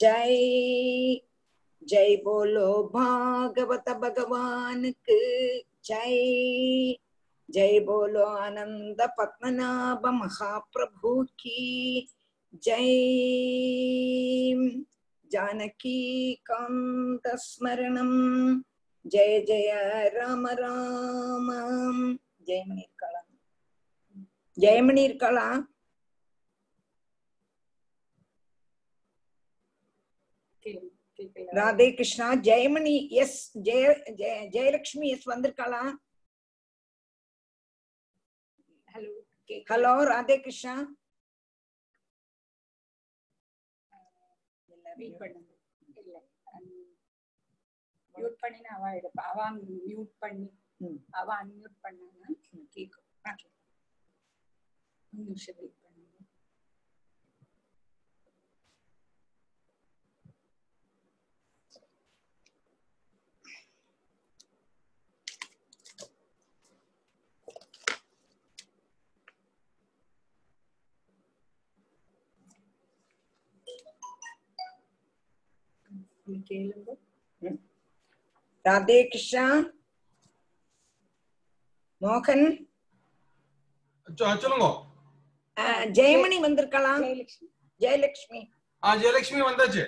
Jai Jai polo பாகவத பகவானுக்கு. Jai Jai polo ஆனந்த பத்மநாப மகாபிரபு கி. ஜெய் ஜானகி காந்த ஸ்மரணம். ஜெய ஜெய ராம ராம ஜெயமணி இருக்கலாம் ஜெயமணி இருக்கலாம் Radhe Krishna Jayamani S Jaya Jaya- Jayalakshmi S வந்திருக்காளா? Hello hello Radhe Krishna. Wait பண்ணுங்க இல்ல மியூட் பண்ணினா அவ எடுப்பா. அவ மியூட் பண்ணி ம். அவ அன்மியூட் பண்ணானா கேக்கும். Okay. ஒரு நிமிஷம் வெயிட் ராதே கிருஷ்ணா மோகன். சொல்லுங்க. ஜெயமணி வந்திருக்கலாம். ஜெயலட்சுமி ஜெயலட்சுமி வந்தாச்சு.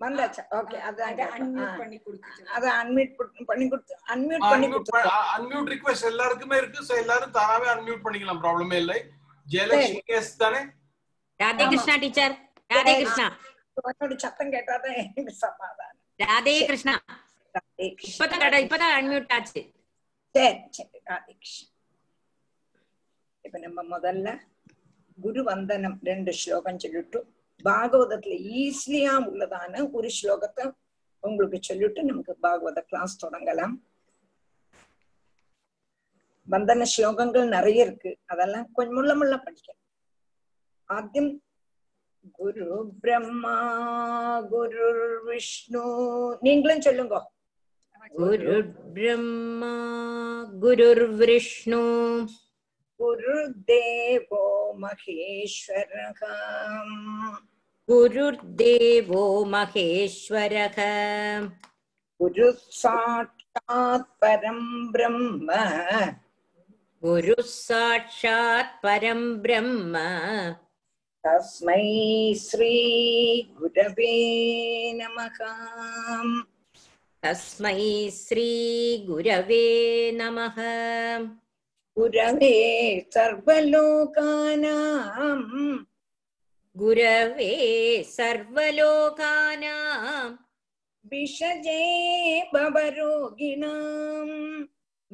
வந்தாச்சா? ஓகே அதான் அத கேட்டேன். அன்மியூட் ஆ, பண்ணி கொடுத்துச்சு அத அன்மியூட் பண்ணி கொடுத்து அன்மியூட் பண்ணி கொடுத்து அன்மியூட் ரிக்வெஸ்ட் எல்லாருக்குமே இருக்கு. சோ எல்லாரும் தானாவே அன்மியூட் பண்ணிக்கலாம். ப்ராப்ளமே இல்லை. ஜெயலட்சுமி எஸ் தானே? ராதே கிருஷ்ணா டீச்சர் ராதே கிருஷ்ணா உன்னோட சத்தம் கேட்டாதான் எனக்கு சமாதானம் ராதே கிருஷ்ணா ராதே இப்பதான் இப்பதான் அன்மியூட் ஆச்சு சரி சரி ராதே கிருஷ்ணா இப்ப நம்ம முதல்ல குரு வந்தனம் ரெண்டு ஸ்லோகம் சொல்லிட்டு பாகவதத்துல ஈஸியா உள்ளதான ஒரு ஸ்லோகத்தை உங்களுக்கு சொல்லிட்டு நமக்கு பாகவத கிளாஸ் தொடங்கலாம் வந்தன ஸ்லோகங்கள் நிறைய இருக்கு அதெல்லாம் கொஞ்சம் முள்ள முள்ள படிக்கணும் ஆദ്യം குரு பிரம்மா குரு விஷ்ணு நீங்களும் சொல்லுங்க. குரு பிரம்மா குருர் விஷ்ணு குரு தேவோ மகேஸ்வர குருர் தேவோ மகேஸ்வர குரு சாட்சாத் பரம் பிரம்ம. குரு சாட்சாத் பரம் பிரம்ம. तस्मै श्रीगुरवे नमः। तस्मै श्रीगुरवे नमः। गुरवे सर्वलोकानां गुरवे सर्वलोकानां विषजे भवरोगिणाम्।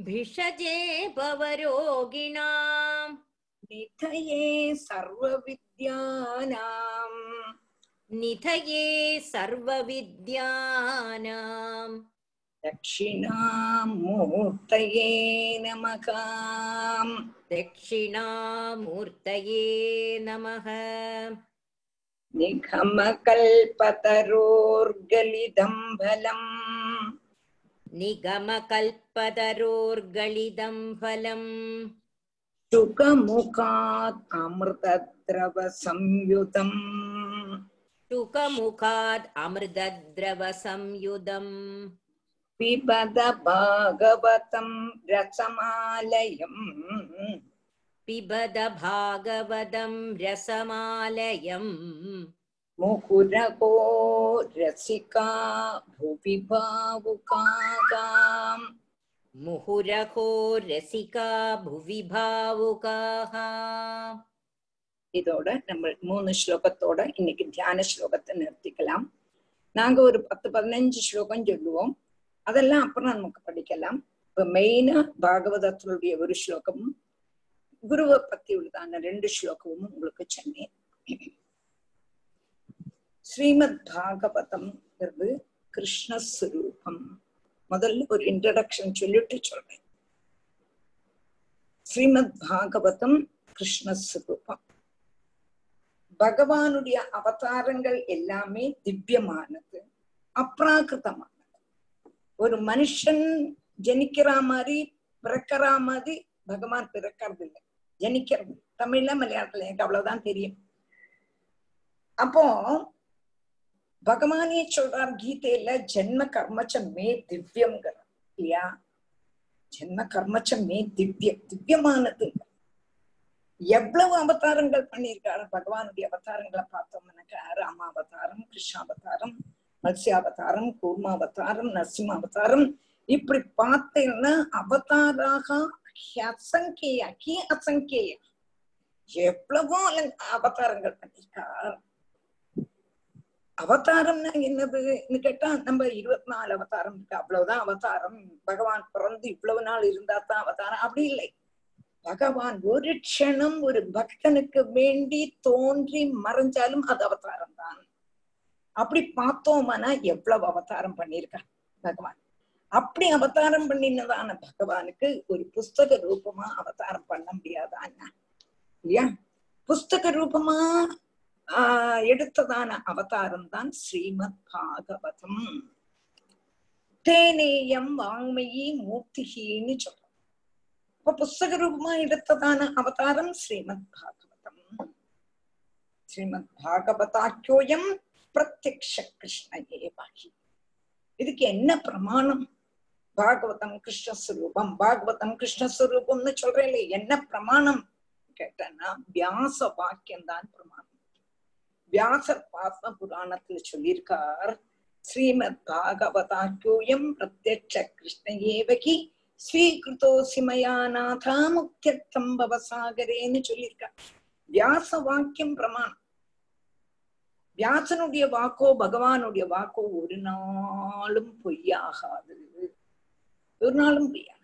भिषजे भवरोगिणाम्। निधये सर्वविद्यानाम् निधये सर्वविद्यानाम् दक्षिणामूर्तये नमः दक्षिणामूर्तये नमः निगमकल्पतरोर्गलिदं फलम् निगमकल्पतरोर्गलिदं फलम् शुकमुखात् अमृतद्रवसंयुतम् शुकमुखात् अमृतद्रवसंयुतम् पिबद भागवतं रसमालयम् पिबद भागवतं रसमालयम् मुहुरहो रसिका भुवि भावुकागाम् मुहुरहो रसिका भुवि भावुकाः இதோட நம்ம மூணு ஸ்லோகத்தோட இன்னைக்கு தியான ஸ்லோகத்தை நிறுத்திக்கலாம் நாங்க ஒரு பத்து பதினஞ்சு ஸ்லோகம் சொல்லுவோம் அதெல்லாம் அப்புறம் நமக்கு படிக்கலாம் இப்ப மெயினா பாகவதத்தினுடைய ஒரு ஸ்லோகமும் குருவை பத்தி உள்ளதான ரெண்டு ஸ்லோகமும் உங்களுக்கு சொன்னேன் ஸ்ரீமத் பாகவதம்ங்கிறது கிருஷ்ணஸ்வரூபம் முதல்ல ஒரு இன்ட்ரடக்ஷன் சொல்லிட்டு சொல்றேன். ஸ்ரீமத் பாகவதம் கிருஷ்ணஸ்வரூபம் பகவானுடைய அவதாரங்கள் எல்லாமே திவ்யமானது அப்ராகிருதமானது. ஒரு மனுஷன் ஜனிக்கிற மாதிரி பிறக்கிற மாதிரி பகவான் பிறக்கிறது இல்லை ஜனிக்கிறது தமிழ்ல மலையாளத்துல எனக்கு அவ்வளவுதான் தெரியும். அப்போ பகவானே சொல்றார் கீதையில ஜென்ம கர்மச்ச மே திவ்யம்ங்கிற இல்லையா? ஜென்ம கர்மச்ச மே திவ்யம் திவ்யமானது. எவ்வளவு அவதாரங்கள் பண்ணியிருக்காரு பகவானுடைய அவதாரங்களை பார்த்தோம்னாக்கா ராம அவதாரம் கிருஷ்ணாவதாரம் மத்ஸ்யாவதாரம் கூர்மாவதாரம் நரசிம்மாவதாரம் இப்படி பார்த்தேன்னா அவதாராக அசங்கேய கி அசங்கேய எவ்வளவோ அவதாரங்கள் பண்ணியிருக்கார். அவதாரம்னா என்னதுன்னு கேட்டா நம்ம இருபத்தி நாலு அவதாரம் இருக்கு. அவ்வளவுதான் அவதாரம். பகவான் பிறந்து இவ்வளவு நாள் இருந்தா தான் அவதாரம். அப்படி இல்லை. பகவான் ஒரு க்ஷணம் ஒரு பக்தனுக்கு வேண்டி தோன்றி மறைஞ்சாலும் அது அவதாரம் தான். அப்படி பார்த்தோம்னா எவ்வளவு அவதாரம் பண்ணியிருக்கான் பகவான். அப்படி அவதாரம் பண்ணினதான பகவானுக்கு ஒரு புஸ்தக ரூபமா அவதாரம் பண்ண முடியாதான்னா இல்லையா? புஸ்தக ரூபமா ஆஹ் எடுத்ததான அவதாரம் தான் ஸ்ரீமத் பாகவதம். தேனேயம் வாங்மயி மூர்த்திகின்னு சொல்றோம் இப்ப புஸ்தக ரூபமா எடுத்ததான அவதாரம் ஸ்ரீமத் பாகவதம். ஸ்ரீமத் பாகவதாக்கியோயம் பிரத்யக்ஷ கிருஷ்ண ஏவாகி இதுக்கு என்ன பிரமாணம்? பாகவதம் கிருஷ்ணஸ்வரூபம் பாகவதம் கிருஷ்ணஸ்வரூபம்னு சொல்றேன் என்ன பிரமாணம்? கேட்டேன்னா வியாச வாக்கியம் தான் பிரமாணம். வியாசர் பாத்ம புராணத்துல சொல்லியிருக்கார். ஸ்ரீமத் பாகவதாக்கியோயம் பிரத்யட்ச கிருஷ்ண ஏவகி ஸ்வீகிருதோசி மயா நாதா முக்கியத்தம் பவசாகரேன்னு சொல்லியிருக்கார். வியாச வாக்கியம் பிரமாணம். வியாசனுடைய வாக்கோ பகவானுடைய வாக்கோ ஒரு நாளும் பொய்யாகாது. ஒரு நாளும் பொய்யாகாது.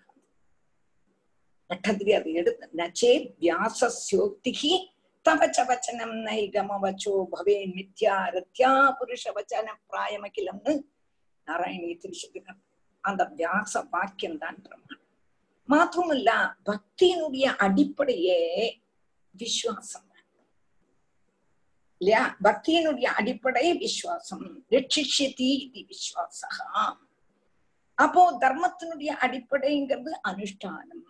பட்டதிரி அதை எடுத்து நச்சே வியாசஸ்யோக்திகி தவச்ச வச்சனம் நைகமவச்சோ பவே மித்யா ரத்யா புருஷ வச்சன பிராயமகிலம்னு நாராயணி திருச்சிருக்கார் அந்த வியாச வாக்கியம் தான் பிரமாணம் மாத்திரமல்ல பக்தியினுடைய அடிப்படையே விசுவாசம் இல்லையா பக்தியினுடைய அடிப்படை விசுவாசம் ரட்சிஷதி இது விசுவாசா அப்போ தர்மத்தினுடைய அடிப்படைங்கிறது அனுஷ்டானம்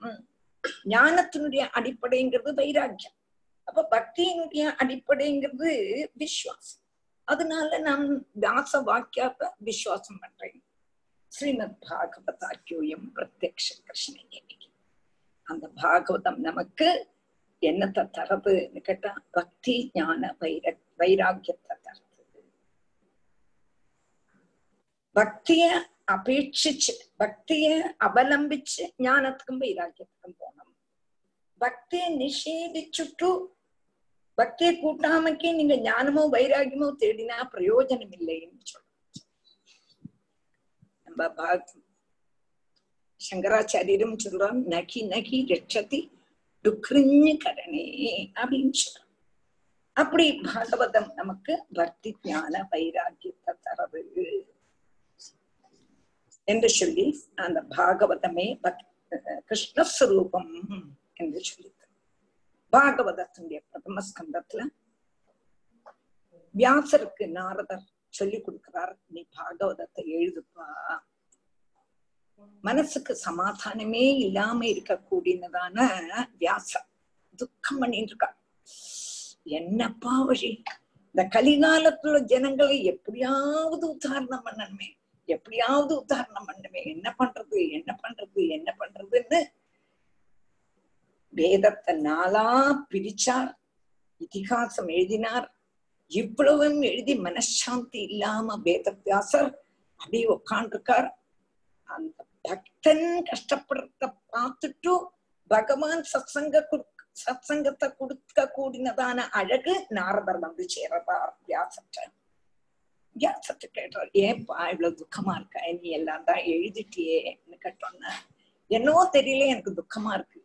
ஞானத்தினுடைய அடிப்படைங்கிறது வைராக்கியம் அப்ப பக்தியினுடைய அடிப்படைங்கிறது விசுவாசம் அதனால நான் வியாச வாக்கியாப்ப விசுவாசம் பண்றேன். ஸ்ரீமத் பாகவதாக்கியோயம் பிரத்யக்ஷ கிருஷ்ணகிரி அந்த பாகவதம் நமக்கு என்னத்தை தரதுன்னு கேட்டா பக்தி ஞான வைர வைராக்கியத்தை தருது. பக்திய அபேட்சிச்சு பக்திய அவலம்பிச்சு ஞானத்துக்கும் வைராக்கியத்துக்கும் போனோம். பக்தியை நிஷேதிச்சுட்டு பக்தியை கூட்டாமக்கே நீங்க ஞானமோ வைராகியமோ தேடினா பிரயோஜனம் இல்லைன்னு சொல்றோம் நம்ம பாக் சங்கராச்சாரியரும் சொல்றோம் நகி நகி ரட்சதி டுக்ரிஞ்சு கரணே அப்படின்னு சொல்றோம் அப்படி பாகவதம் நமக்கு பக்தி ஞான வைராக்கியத்தை தரது. என்று சொல்லி அந்த பாகவதமே பக் கிருஷ்ணஸ்வரூபம். என்று சொல்லி பாகவதத்தினுடைய பிரதம ஸ்கந்தத்துல வியாசருக்கு நாரதர் சொல்லி கொடுக்கிறார் நீ பாகவதத்தை எழுதுப்பா. மனசுக்கு சமாதானமே இல்லாம இருக்கக்கூடியதான வியாசர் துக்கம் பண்ணிட்டு இருக்கா என்னப்பா வழி? இந்த கலிகாலத்துல ஜனங்களை எப்படியாவது உத்தாரணம் பண்ணணுமே எப்படியாவது உத்தாரணம் பண்ணணுமே என்ன பண்றது என்ன பண்றது என்ன பண்றதுன்னு வேதத்தை நாளா பிரிச்சார் இதிகாசம் எழுதினார். இவ்வளவும் எழுதி மனசாந்தி இல்லாம வேதவியாசர் அப்படியே உட்காண்டிருக்கார் அந்த பக்தன் கஷ்டப்படுறத பார்த்துட்டு பகவான் சத்சங்க சத்சங்கத்தை கொடுக்க கூடினதான அழகு நாரதர் வந்து சேரதா வியாசற்ற வியாசத்தை கேட்டார் ஏப்பா இவ்வளவு துக்கமா இருக்க? நீ எல்லாம் தான் எழுதிட்டியேன்னு கேட்டோன்னா என்னவோ தெரியல எனக்கு துக்கமா இருக்கு.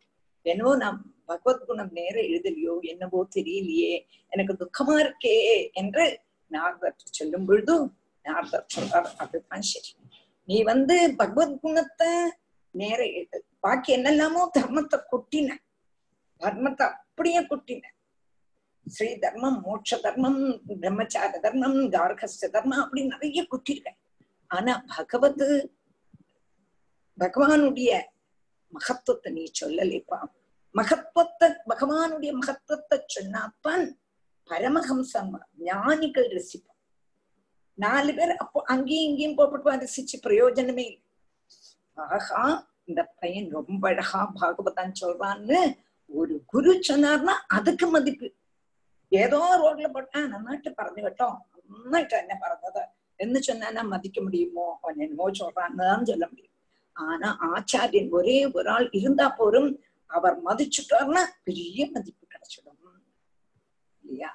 என்னவோ நான் பகவத்குணம் நேர எழுதலையோ என்னவோ தெரியலையே எனக்கு துக்கமா இருக்கே என்று நார்தர் சொல்லும் பொழுதும் நார்தர் சொல்றார். அதுதான் சரி. நீ வந்து பகவத்குணத்தை நேர எழுது. பாக்கி என்னெல்லாமோ தர்மத்தை கொட்டின. தர்மத்தை அப்படியே கொட்டின. ஸ்ரீ தர்மம் மோட்ச தர்மம் பிரம்மச்சார தர்மம் கார்கஸ்ட தர்மம் அப்படி நிறைய கொட்டிருக்க. ஆனா பகவத் பகவானுடைய மகத்துவத்தை நீ சொல்லலைப்பா. மகத்துவத்தை பகவானுடைய மகத்துவத்தை சொன்னாத்தான் பரமஹம்சம் ஞானிகள் ரசிப்போம். நாலு பேர் அப்போ அங்கேயும் இங்கேயும் போட்டு ரசிச்சு பிரயோஜனமே இல்லை. ஆகா இந்த பையன் ரொம்ப அழகா பாகவதான் சொல்றான்னு ஒரு குரு சொன்னார்னா அதுக்கு மதிப்பு. ஏதோ ரோட்ல போட்டா நன்னாட்டு பறந்து விட்டோம். நன்னாட்டு என்ன பறந்தது? என்ன சொன்னா மதிக்க முடியுமோ? அவன் என்னமோ சொல்றான்னு தான் சொல்ல முடியும். ஆனா ஆச்சாரியன் ஒரே ஒரு ஆள் இருந்தா போரும் அவர் மதிச்சுட்டார்னா பெரிய மதிப்பு கிடைச்சிடும். இல்லையா?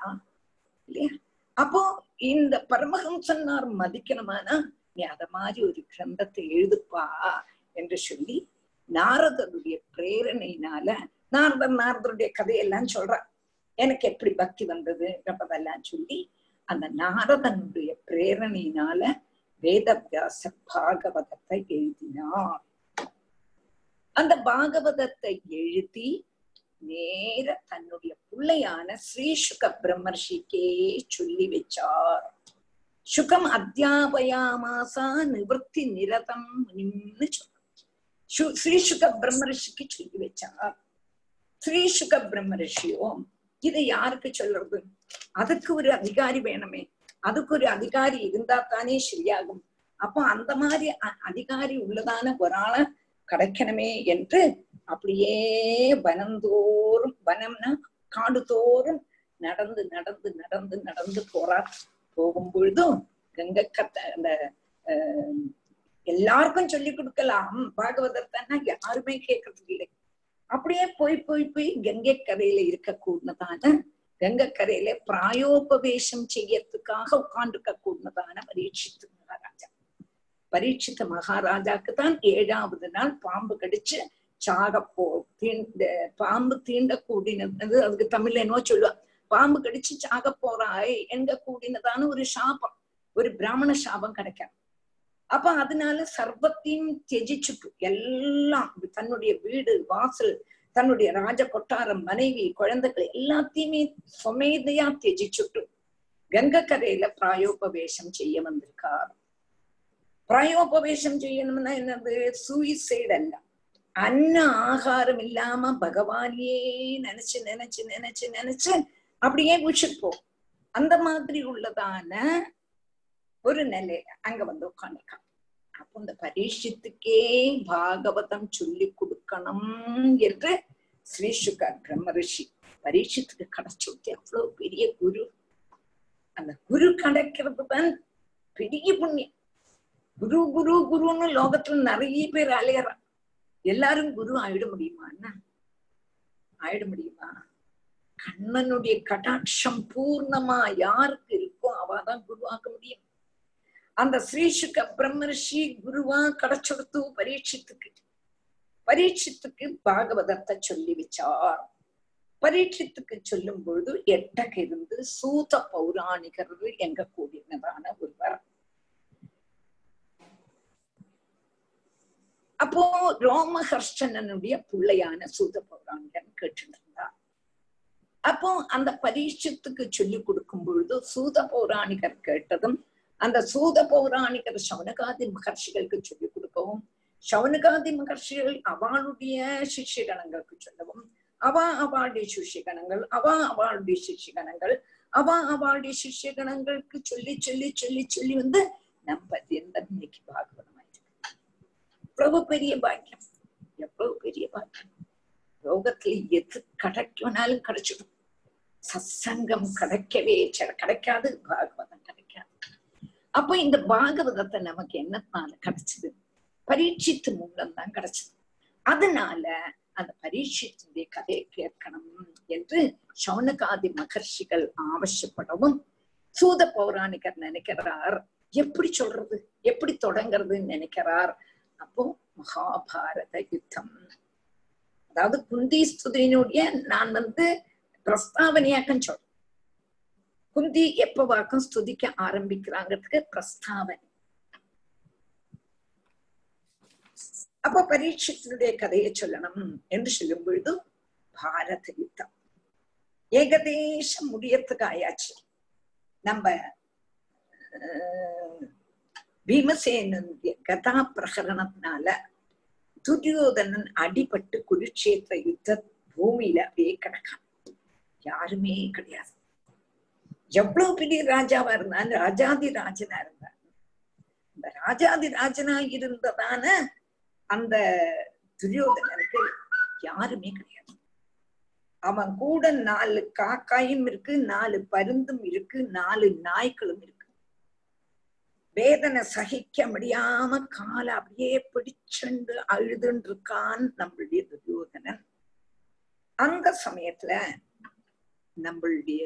இல்லையா? அப்போ இந்த பரமஹம்சன்னார் மதிக்கணுமானா? நீ அத மாதிரி ஒரு கிரந்தத்தை எழுதுப்பா என்று சொல்லி நாரதருடைய பிரேரணையினால நாரதர் நாரதருடைய கதையெல்லாம் சொல்ற எனக்கு எப்படி பக்தி வந்தது? என்றதெல்லாம் சொல்லி அந்த நாரதனுடைய பிரேரணையினால வேதவியாச பாகவதத்தை எழுதினார். அந்த பாகவதத்தை எழுதி நேர தன்னுடைய பிள்ளையான ஸ்ரீ சுக பிரம்மர்ஷிக்கே சொல்லி வச்சார். சுகம் அத்தியாபயாமாசா நிவர்த்தி நிரதம் முனிம்னு ஸ்ரீ சுக பிரம்மரிஷிக்கு சொல்லி வச்சார். ஸ்ரீ சுக பிரம்மரிஷியோ இதை யாருக்கு சொல்றது? அதுக்கு ஒரு அதிகாரி வேணுமே. அதுக்கு ஒரு அதிகாரி இருந்தா தானே சரியாகும். அப்போ அந்த மாதிரி அதிகாரி உள்ளதான ஒரு ஆளை கிடைக்கணுமே என்று அப்படியே வனந்தோறும் வனம்னா காடு தோறும் நடந்து நடந்து நடந்து நடந்து போறார் போகும் பொழுதும் கங்கை கத்த அந்த எல்லாருக்கும் சொல்லி கொடுக்கலாம். பாகவதத்தன்னா யாருமே கேட்கறதுக்கு இல்லை. அப்படியே போய் போய் போய் கங்கை கரையில இருக்கக்கூடதான கங்கை கரையில பிராயோபவேசம் செய்யறதுக்காக உட்கார்ந்துக்க கூடதான பரீட்சித்து மகாராஜா பரீட்சித்த மகாராஜாக்கு தான் ஏழாவது நாள் பாம்பு கடிச்சு சாகப்போ தீண்ட பாம்பு தீண்ட கூடினது அதுக்கு தமிழ்ல என்னவோ சொல்லுவா. பாம்பு கடிச்சு சாக போறாய் எங்க கூடினதான ஒரு சாபம் ஒரு பிராமண சாபம் கிடைக்காது அப்ப அதனால சர்வத்தையும் தியஜிச்சுட்டு எல்லாம் தன்னுடைய வீடு வாசல் தன்னுடைய ராஜ கொட்டாரம் மனைவி குழந்தைகள் எல்லாத்தையுமே சொமேதையா தியஜிச்சுட்டு கங்கக்கரையில பிராயோபவேஷம் செய்ய வந்திருக்கார். பிராயோபவேசம் செய்யணும்னா என்னது சூயிசைடு அல்ல அன்ன ஆகாரம் இல்லாம பகவானையே நினைச்சு நினைச்சு நினைச்சு நினைச்சு அப்படியே விழிச்சுட்டு அந்த மாதிரி உள்ளதான ஒரு நிலையில அங்க வந்து உட்காந்துருக்கான் அப்போ இந்த பரீட்சத்துக்கே பாகவதம் சொல்லி கொடுக்கணும் என்று ஸ்ரீ சுகர் பிரம்ம ரிஷி பரீட்சத்துக்கு கிடைச்சுட்டு அவ்வளவு பெரிய குரு அந்த குரு கிடைக்கிறது தான் பெரிய புண்ணியம் குரு குரு குருன்னு லோகத்துல நிறைய பேர் அலையறான். எல்லாரும் குரு ஆயிட முடியுமா என்ன? ஆயிட முடியுமா? கண்ணனுடைய கடாட்சம் பூர்ணமா யாருக்கு இருக்கோ அவாதான் குருவாக்க முடியும். அந்த ஸ்ரீஷுக்க பிரம்மரிஷி குருவா கிடைச்சொடுத்து பரீட்சித்துக்கு பரீட்சித்துக்கு பாகவதத்தை சொல்லி வச்சார். பரீட்சித்துக்கு சொல்லும் பொழுது எட்டக இருந்து சூத பௌராணிகர் எங்க கூடினதான ஒருவர். அப்போ ரோமஹர்ஷனனுடைய பிள்ளையான சூத பௌராணிகன் கேட்டு இருந்தார் அப்போ அந்த பரீட்சத்துக்கு சொல்லி கொடுக்கும் பொழுது சூத பௌராணிகர் கேட்டதும் அந்த சூத பௌராணிகர் சவுனகாதி மகர்ஷிகளுக்கு சொல்லி கொடுக்கவும் சவுனகாதி மகர்ஷிகள் அவளுடைய சிஷ்யகணங்களுக்கு சொல்லவும் அவ அவளுடைய சிஷ்யகணங்கள் அவ அவளுடைய சிஷ்யகணங்கள் அவ அவளுடைய சிஷ்யகணங்களுக்கு சொல்லி சொல்லி சொல்லி சொல்லி வந்து நம்ம இன்னைக்கு பாகவதமாயிருக்கு எவ்வளவு பெரிய பாக்கியம்? எவ்வளவு பெரிய பாக்கியம்? யோகத்துல எது கிடைக்கும்னாலும் கிடைச்சிடும். சத்சங்கம் கிடைக்கவே கிடைக்காது. பாகவதம் கிடைக்காது. அப்ப இந்த பாகவதத்தை நமக்கு என்னத்தினால கிடைச்சது? பரீட்சித்து மூலம் தான் கிடைச்சது. அதனால அந்த பரீட்சித்துடைய கதையை கேட்கணும் என்று சௌனகாதி மகர்ஷிகள் ஆவசியப்படவும் சூத பௌராணிகர் நினைக்கிறார். எப்படி சொல்றது? எப்படி தொடங்குறதுன்னு நினைக்கிறார்? அப்போ மகாபாரத யுத்தம் அதாவது குந்தி ஸ்துதியினுடைய நான் வந்து பிரஸ்தாவனையாக்கம் சொல்றேன் குந்தி எப்ப வாக்கம் ஸ்துதிக்க ஆரம்பிக்கிறாங்கிறதுக்கு பிரஸ்தாவனை அப்ப பரீட்சத்தினுடைய கதையை சொல்லணும் என்று சொல்லும் பொழுது பாரத யுத்தம் ஏகதேசம் முடியறதுக்கு ஆயாச்சு நம்ம பீமசேனனுடைய கதா பிரகரணத்தினால துரியோதனன் அடிபட்டு குருட்சேத்திர யுத்த பூமியில அப்படியே கிடக்கான். யாருமே கிடையாது. எவ்வளவு பெரிய ராஜாவா இருந்தான் ராஜாதி ராஜனா இருந்தான் இந்த ராஜாதி ராஜனா இருந்ததான அந்த துரியோதனனுக்கு யாருமே கிடையாது. அவன் கூட நாலு காக்காயும் இருக்கு நாலு பருந்தும் இருக்கு நாலு நாய்க்களும் இருக்கு வேதனை சகிக்க முடியாம காலை அப்படியே பிடிச்சுண்டு அழுதுன்னு இருக்கான் நம்மளுடைய துரியோதனன். அந்த சமயத்துல நம்மளுடைய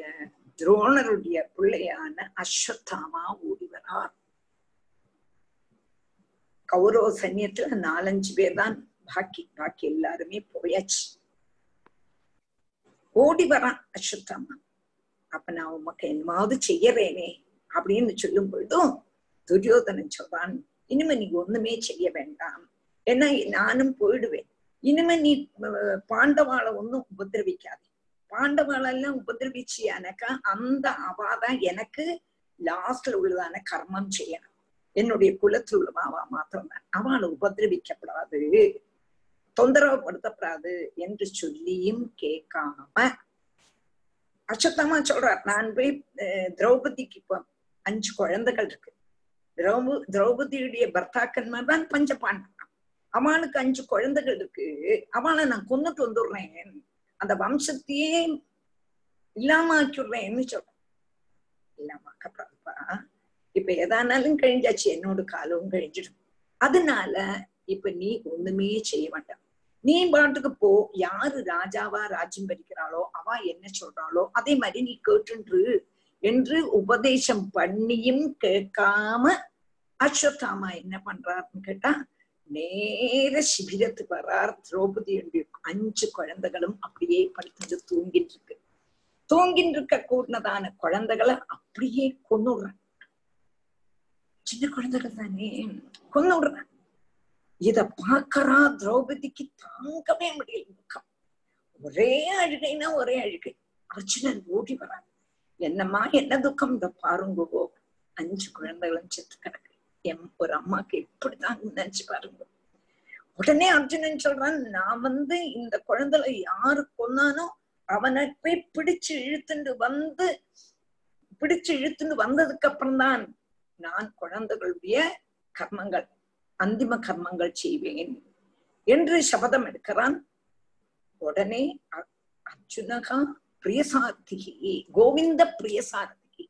துரோணருடைய பிள்ளையான அஸ்வத்தாமா ஓடி வரார். கௌரவ சைன்யத்துல நாலஞ்சு பேர் தான் பாக்கி பாக்கி எல்லாருமே போயாச்சு. ஓடி வரான் அஸ்வத்தாமா. அப்ப நான் உமக்கு என்னமாவது செய்யறேனே அப்படின்னு சொல்லும் பொழுதும் துரியோதனன் சொல்றான் இனிமே நீ ஒண்ணுமே செய்ய வேண்டாம். ஏன்னா நானும் போயிடுவேன். இனிமே நீ பாண்டவாளை ஒன்னும் உபதிரவிக்காது பாண்டவாளெல்லாம் உபதிரவிச்சியானக்கா அந்த அவாதான் எனக்கு லாஸ்ட்ல உள்ளதான கர்மம் செய்யணும். என்னுடைய குலத்தில் உள்ளவாவா மாத்திரம்தான். அவளை உபதிரவிக்கப்படாது தொந்தரவுப்படுத்தப்படாது என்று சொல்லியும் கேட்காம. அச்சத்தமா சொல்றார். நான் போய் திரௌபதிக்கு இப்போ அஞ்சு குழந்தைகள் இருக்கு. திரௌபு திரௌபதியுடைய பர்த்தாக்கன்மார் தான் பஞ்ச பாண்டவன் அவனுக்கு அஞ்சு குழந்தைகள் இருக்கு. அவளை நான் கொன்னுட்டு வந்துடுறேன். அந்த வம்சத்தையே இல்லாம ஆக்கிடுறேன்னு சொல்றேன். இல்லாம பிரபா இப்ப எதானாலும் கழிஞ்சாச்சு என்னோட காலவும் கழிஞ்சிடும். அதனால இப்ப நீ ஒண்ணுமே செய்ய வேண்டாம். நீ பாட்டுக்கு போ. யாரு ராஜாவா ராஜ்யம் பறிக்கிறாளோ அவ என்ன சொல்றாளோ அதே மாதிரி நீ கேட்டுன்று. என்று உபதேசம் பண்ணியும் கேட்காம அஸ்வத்தாமா என்ன பண்றாருன்னு கேட்டா நேர சிபிரத்துக்கு வர்றார் திரௌபதி அஞ்சு குழந்தைகளும் அப்படியே படுத்துட்டு தூங்கிட்டு இருக்கு தூங்கிட்டு இருக்க கூடதான குழந்தைகளை அப்படியே கொன்னுடுறான். சின்ன குழந்தைகள் தானே கொன்னுடுறான். இத பாக்கறா திரௌபதிக்கு தாங்கவே முடியல. துக்கம் ஒரே அழுகைனா ஒரே அழுகை. அர்ஜுனன் ஓடி வரான். என்னம்மா என்ன துக்கம்? இந்த பாருங்கோ அஞ்சு குழந்தைகளும் செத்து கிடக்கு எம் ஒரு அம்மாக்கு எப்படிதான் நினைச்சு பாருங்க. உடனே அர்ஜுனன் சொல்றான் நான் வந்து இந்த குழந்தைல யாரு கொன்னானோ அவனை போய் பிடிச்சு இழுத்துண்டு வந்து பிடிச்சு இழுத்துண்டு வந்ததுக்கு அப்புறம் தான் நான் குழந்தைகளுடைய கர்மங்கள் அந்திம கர்மங்கள் செய்வேன் என்று சபதம் எடுக்கிறான். உடனே அ- அர்ஜுனகா பிரியசார்த்திகி கோவிந்த பிரியசார்த்திகி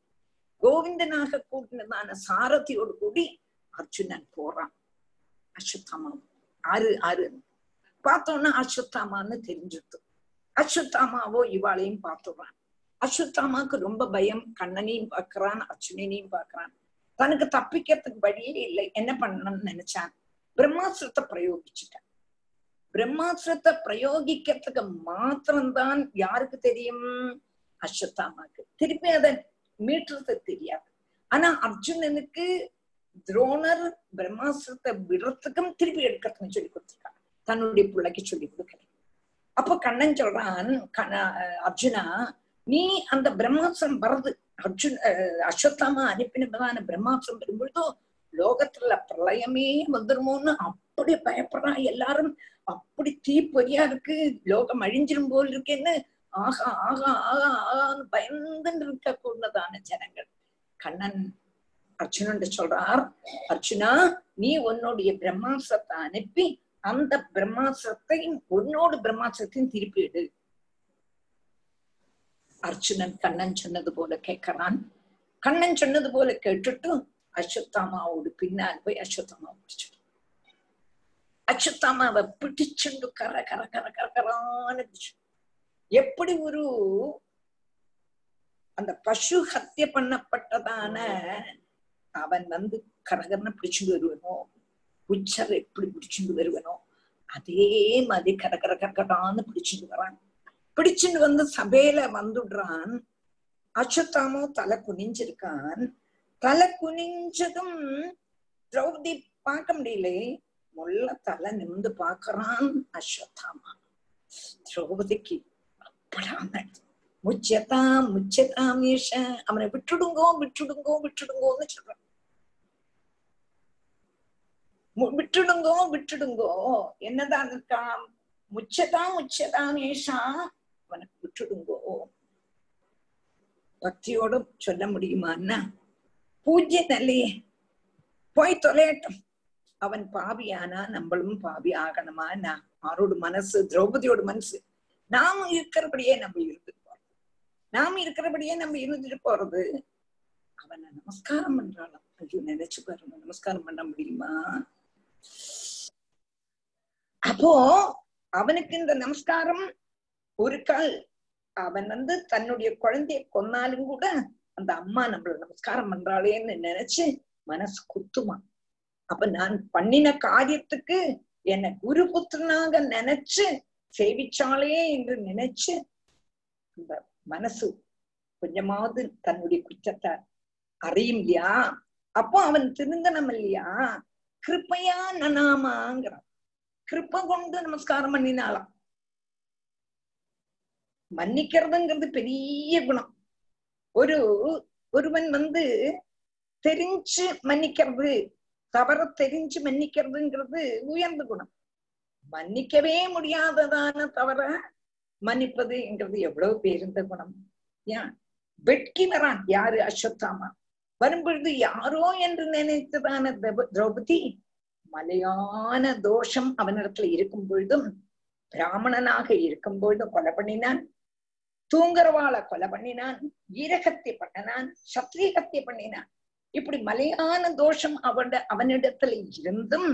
கோவிந்தனாக கூட்டினதான சாரதியோடு கூடி அர்ஜுனன் போறான். அஸ்வத்தாமா. ஆறு ஆறு. பார்த்தோன்னா அஸ்வத்தாமான்னு தெரிஞ்சுட்டு அஸ்வத்தாமாவோ இவாளையும் பார்த்துடுறான். அஸ்வத்தாமாவுக்கு ரொம்ப பயம். கண்ணனையும் பார்க்கிறான் அர்ஜுனனையும் பார்க்கிறான். தனக்கு தப்பிக்கிறதுக்கு வழியே இல்லை. என்ன பண்ணணும்னு நினைச்சான். பிரம்மாஸ்திரத்தை பிரயோகிச்சுட்டான். பிரம்மாஸ்திரத்தை பிரயோகிக்கிறதுக்கு மாத்திரம்தான் யாருக்கு தெரியும்? அஸ்வத்தாமாக்கு. திருப்பி அதை மீட்டுறது தெரியாது. ஆனா அர்ஜுனனுக்கு துரோணர் பிரம்மாஸ்திரத்தை விடுறதுக்கும் திருப்பி எடுக்கிறதுக்கும் சொல்லி கொடுத்துருக்காங்க. தன்னுடைய பிள்ளைக்கு சொல்லி கொடுக்கல. அப்போ கண்ணன் சொல்றான் கண்ண- அர்ஜுனா நீ அந்த பிரம்மாஸ்திரம் வர்றது அர்ஜுன் அஹ், அஸ்வத்தாமா அனுப்பினதான பிரம்மாஸ்திரம் வரும்பொழுதோ லோகத்துல பிரளயமே வந்துருமோன்னு அப்படி பயப்படுறான் எல்லாரும். அப்படி தீப்பொறியா இருக்கு. லோகம் அழிஞ்சிரும் போல் இருக்குன்னு ஆகா ஆகா ஆகா ஆகான்னு பயந்துன்னு இருக்க கூடதான ஜனங்கள். கண்ணன் அர்ஜுனன் சொல்றார் அர்ஜுனா நீ உன்னுடைய பிரம்மாஸ்திரத்தை அனுப்பி அந்த பிரம்மாஸ்திரத்தையும் உன்னோட பிரம்மாஸ்திரத்தையும் திருப்பிடு அர்ஜுனன் கண்ணன் சொன்னது போல கேட்கிறான். கண்ணன் சொன்னது போல கேட்டுட்டு அஸ்வத்தாமாவோடு பின்னால் போய் அஸ்வத்தாமா பிடிச்சிட்டு அச்சுத்தாமாவை பிடிச்சுண்டு கர கர கர கர கரான்னு எப்படி ஒரு அந்த பசு ஹத்திய பண்ணப்பட்டதான அவன் வந்து கரகரனை பிடிச்சுட்டு வருவனோ? உச்சர் எப்படி பிடிச்சுட்டு வருவனோ? அதே மாதிரி கர கர கரகரான்னு பிடிச்சுட்டு வரான். பிடிச்சுட்டு வந்து சபையில வந்துடுறான். அச்சுத்தாமோ தலை குனிஞ்சிருக்கான். தலை குனிஞ்சதும் திரௌபதி பார்க்க முடியல. முள்ள தலை நிமிந்து பாக்குறான் அஸ்வத்தாமா. திரௌபதிக்கு அப்படாம முச்சதாம் முச்சதாம் ஈஷ. அவனை விட்டுடுங்கோ விட்டுடுங்கோ விட்டுடுங்கோன்னு சொல்றான். விட்டுடுங்கோ விட்டுடுங்கோ. என்னதான் இருக்கான் முச்சதாம் முச்சதாம் ஏஷா அவனுக்கு விட்டுடுங்கோ. பக்தியோட சொல்ல முடியுமான்னா பூஜ்யம் அல்லையே போய் தொலையட்டும். அவன் பாவியானா நம்மளும் பாவி ஆகணுமா? நான் ஆரோட மனசு திரௌபதியோட மனசு. நாம இருக்கிறபடியே நம்ம இருந்துட்டு போறோம் நாம இருக்கிறபடியே நம்ம இருந்துட்டு போறது. அவனை நமஸ்காரம் பண்றாளாம். ஐயோ நினைச்சு பாருங்க. நமஸ்காரம் பண்ண முடியுமா? அப்போ அவனுக்கு இந்த நமஸ்காரம் ஒரு கால். அவன் வந்து தன்னுடைய குழந்தைய கொன்னாலும் கூட அந்த அம்மா நம்மள நமஸ்காரம் பண்றாளேன்னு நினைச்சு மனசு குத்துமா? அப்ப நான் பண்ணின காரியத்துக்கு என்னை குரு புத்திரனாக நினைச்சு சேவிச்சாலே என்று நினைச்சு அந்த மனசு கொஞ்சமாவது தன்னுடைய குற்றத்தை அறியும் இல்லையா அப்போ அவன் திருந்தனம் இல்லையா? கிருப்பையா நனாமாங்கிறான். கிருப்ப கொண்டு நமஸ்காரம் பண்ணினாலாம் மன்னிக்கிறதுங்கிறது பெரிய குணம். ஒரு ஒருவன் வந்து தெரிஞ்சு மன்னிக்கிறது தவற தெரிஞ்சு மன்னிக்கிறதுங்கிறது உயர்ந்த குணம். மன்னிக்கவே முடியாததான தவற மன்னிப்பதுங்கிறது எவ்வளவு பேருந்த குணம். ஏன்? வெட்கி வரான் யாரு அஸ்வத்தாமா? வரும்பொழுது யாரோ என்று நினைத்ததான திரௌ- திரௌபதி மலையான தோஷம் அவனிடத்துல இருக்கும் பொழுதும் பிராமணனாக இருக்கும் பொழுதும் கொலை பண்ணினான். தூங்குறவாளை கொலை பண்ணினான். ஈரகத்தை பண்ணினான். சத்திரியகத்தை பண்ணினான். இப்படி மலையான தோஷம் அவட அவனிடத்துல இருந்தும்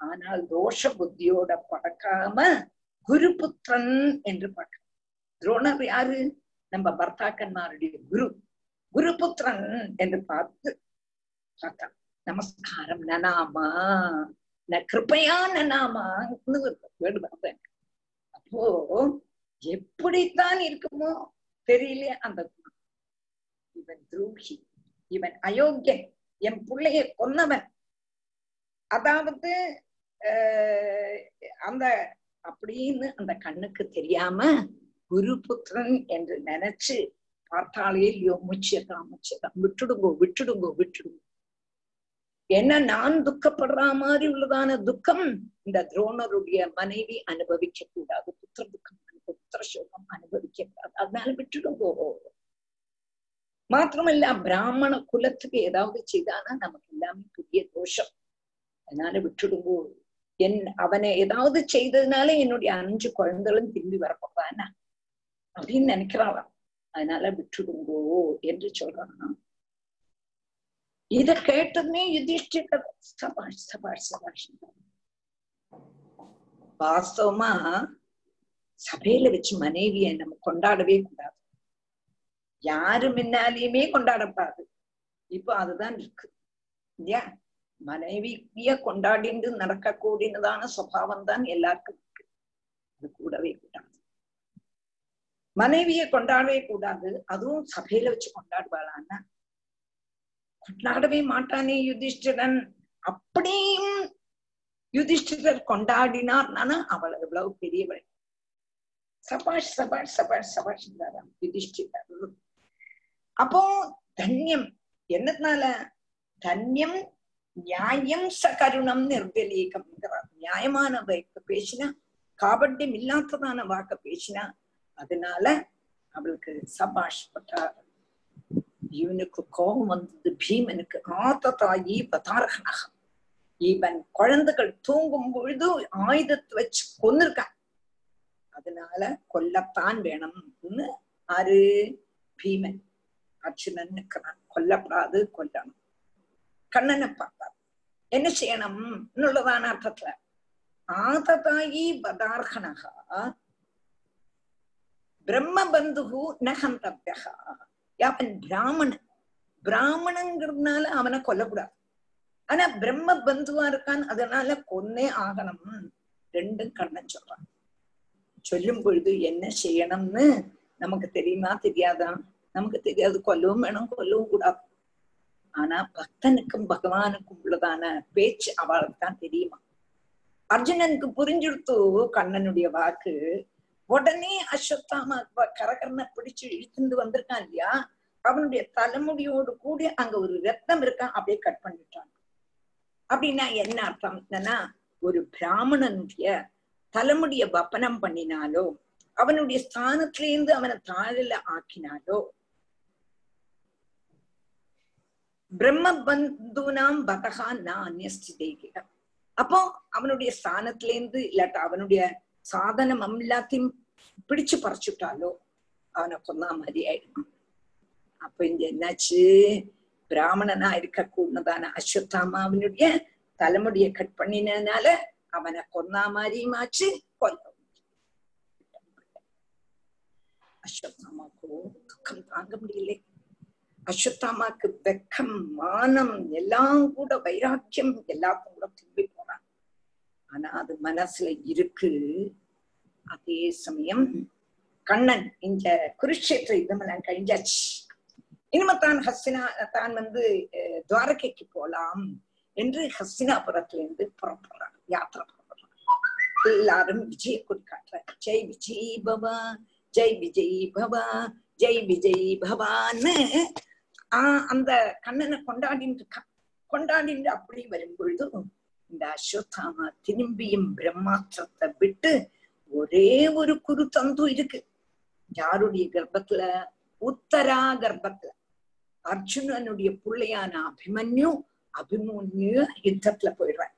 ஆனால் தோஷ புத்தியோட பறக்காம குருபுத்திரன் என்று பார்க்க துரோணர் யாரு? நம்ம பர்த்தாக்கன்மாருடைய குரு. குருபுத்திரன் என்று பார்த்து பார்த்தா நமஸ்காரம் நனாமா ந கிருப்பையா நனாமான்னு வேடு வந்தேன் அப்போ. எப்படித்தான் இருக்குமோ தெரியல அந்த இவன் துரோகி. இவன் அயோக்கியன். என் பிள்ளைய கொன்னவன். அதாவது ஆஹ் அந்த அப்படின்னு அந்த கண்ணுக்கு தெரியாம குருபுத்திரன் என்று நினைச்சு பார்த்தாலே இல்லையோ முச்சியதான் முச்சியதான் விட்டுடுங்கோ விட்டுடுங்கோ விட்டுடுங்கோ. என்ன நான் துக்கப்படுற மாதிரி உள்ளதான துக்கம்? இந்த துரோணருடைய மனைவி அனுபவிக்க கூடாது புத்திர துக்கம் புத்திர சோகம் அனுபவிக்க கூடாது அதனால விட்டுடுங்கோ. மாத்திரமல்ல பிராமண குலத்துக்கு ஏதாவது செய்தானா நமக்கு எல்லாமே புதிய தோஷம் அதனால விட்டுடுங்கோ என் அவனை ஏதாவது செய்ததுனால என்னுடைய அஞ்சு குழந்தைகளும் திரும்பி வரப்போவானா அப்படின்னு நினைக்கிறாளாம் அதனால விட்டுடுங்கோ என்று சொல்றான் இத கேட்டதுமே யுதிஷ்டிரர் சபாஷ் சபாஷ் சபாஷ் வாஸ்தவமா சபையில வச்சு மனைவியை நம்ம கொண்டாடவே கூடாது யாரு முன்னாலேயுமே கொண்டாடக்கூடாது இப்போ அதுதான் இருக்கு. இல்லையா? மனைவிய கொண்டாடிண்டு நடக்கக்கூடியதான சுவாவம் தான் எல்லாருக்கும் இருக்கு. அது கூடவே கூடாது. மனைவியை கொண்டாடவே கூடாது. அதுவும் சபையில வச்சு கொண்டாடுவாளான்னா கொண்டாடவே மாட்டானே யுதிஷ்டிரன். அப்படியும் யுதிஷ்டிரர் கொண்டாடினார்னா அவள் எவ்வளவு பெரியவள். சபாஷ் சபாஷ் சபாஷ் சபாஷ் யுதிஷ்டிரர். அப்போ தன்யம் என்னத்தினால தன்யம் நியாயம் சகருணம் நிர்வலீகம் நியாயமான வாக்க பேசினா காபட்யம் இல்லாததான வாக்க பேசினா அதனால அவளுக்கு சபாஷ் பட்டார் இவனுக்கு கோபம் வந்தது பீமனுக்கு ஆத்த தாயி இவன் குழந்தைகள் தூங்கும் பொழுது ஆயுதத்தை வச்சு கொன்னிருக்கான். அதனால கொல்லத்தான் வேணும்னு ஆறு பீமன். அர்ஜுனன் நிற்கிறான் கொல்லப்படாது கொல்லணும். கண்ணனை பார்த்தார். என்ன செய்யணும்? உள்ளதான அர்த்தத்துல. ஆததாயி பதார்கனகா. பிரம்ம பந்துகு நகந்தவ்யா அவன் பிராமணன். பிராமணங்கிறதுனால அவனை கொல்லக்கூடாது. ஆனா பிரம்ம பந்துவா இருக்கான் அதனால கொன்னே ஆகணும். ரெண்டும் கண்ணன் சொல்றான். சொல்லும் பொழுது என்ன செய்யணும்னு நமக்கு தெரியுமா தெரியாதான் நமக்கு தெரியாது கொல்லவும் வேணும் கொல்லவும் கூடாது ஆனா பக்தனுக்கும் பகவானுக்கும் உள்ளதான பேச்சு அவளுக்கு தான் தெரியுமா அர்ஜுனனுக்கு புரிஞ்சுடுத்து கண்ணனுடைய வாக்கு உடனே அஸ்வத்தாமா கரகரனை பிடிச்சு இழுத்துட்டு வந்திருக்கான் இல்லையா அவனுடைய தலைமுடியோடு கூடி அங்க ஒரு ரத்தம் இருக்கான் அப்படியே கட் பண்ணிட்டான் அப்படின்னா என்ன அர்த்தம் என்னன்னா ஒரு பிராமணனுடைய தலைமுடிய வப்பனம் பண்ணினாலோ அவனுடைய ஸ்தானத்திலேருந்து அவனை தாழல ஆக்கினாலோ பிரம்ம பந்துனாம் பதகா நான் அந்நியஸ்திதேகிட அப்போ அவனுடைய ஸ்தானத்திலேருந்து இல்லாட்டா அவனுடைய சாதனம் எல்லாத்தையும் பிடிச்சு பறிச்சுட்டாலோ அவனை கொன்னா மாதிரி ஆயிடும். அப்ப இங்க என்னாச்சு? பிராமணனா இருக்க கூடதான அஸ்வத்தாமாவினுடைய தலைமுடிய கட் பண்ணினால அவனை கொன்னா மாதிரியும் ஆச்சு கொல்ல அஸ்வத்தாமாக்கோ துக்கம் தாங்க முடியலை. அஸ்வத்தாமாக்கு வெக்கம் மானம் எல்லாம் கூட வைராக்கியம் எல்லாத்தையும் கூட திரும்பி போனான் ஆனா அது மனசுல இருக்கு. அதே சமயம் கண்ணன் இந்த குருஷேத்திர யுத்தமெல்லாம் கழிஞ்சாச்சு. இனிமே தான் ஹஸ்தினா தான் வந்து துவாரகைக்கு போலாம் என்று ஹஸ்தினாபுரத்திலிருந்து புறப்படுறான் யாத்திரை புறப்படுறான் எல்லாரும் விஜய கொடி காட்டுறார். ஜெய் விஜய் பவா ஜெய் விஜய் பவா ஜெய் விஜய் பவான்னு ஆஹ் அந்த கண்ணனை கொண்டாடிட்டு இருக்கான் கொண்டாடிட்டு அப்படி வரும் பொழுது இந்த அஸ்வத்தாமா திரும்பியும் பிரம்மாஸ்திரத்தை விட்டு ஒரே ஒரு குரு தந்து இருக்கு. யாருடைய கர்ப்பத்துல? உத்தரா கர்ப்பத்துல. அர்ஜுனனுடைய புள்ளையான அபிமன்யு அபிமன்யு யுத்தத்துல போயிடுறான்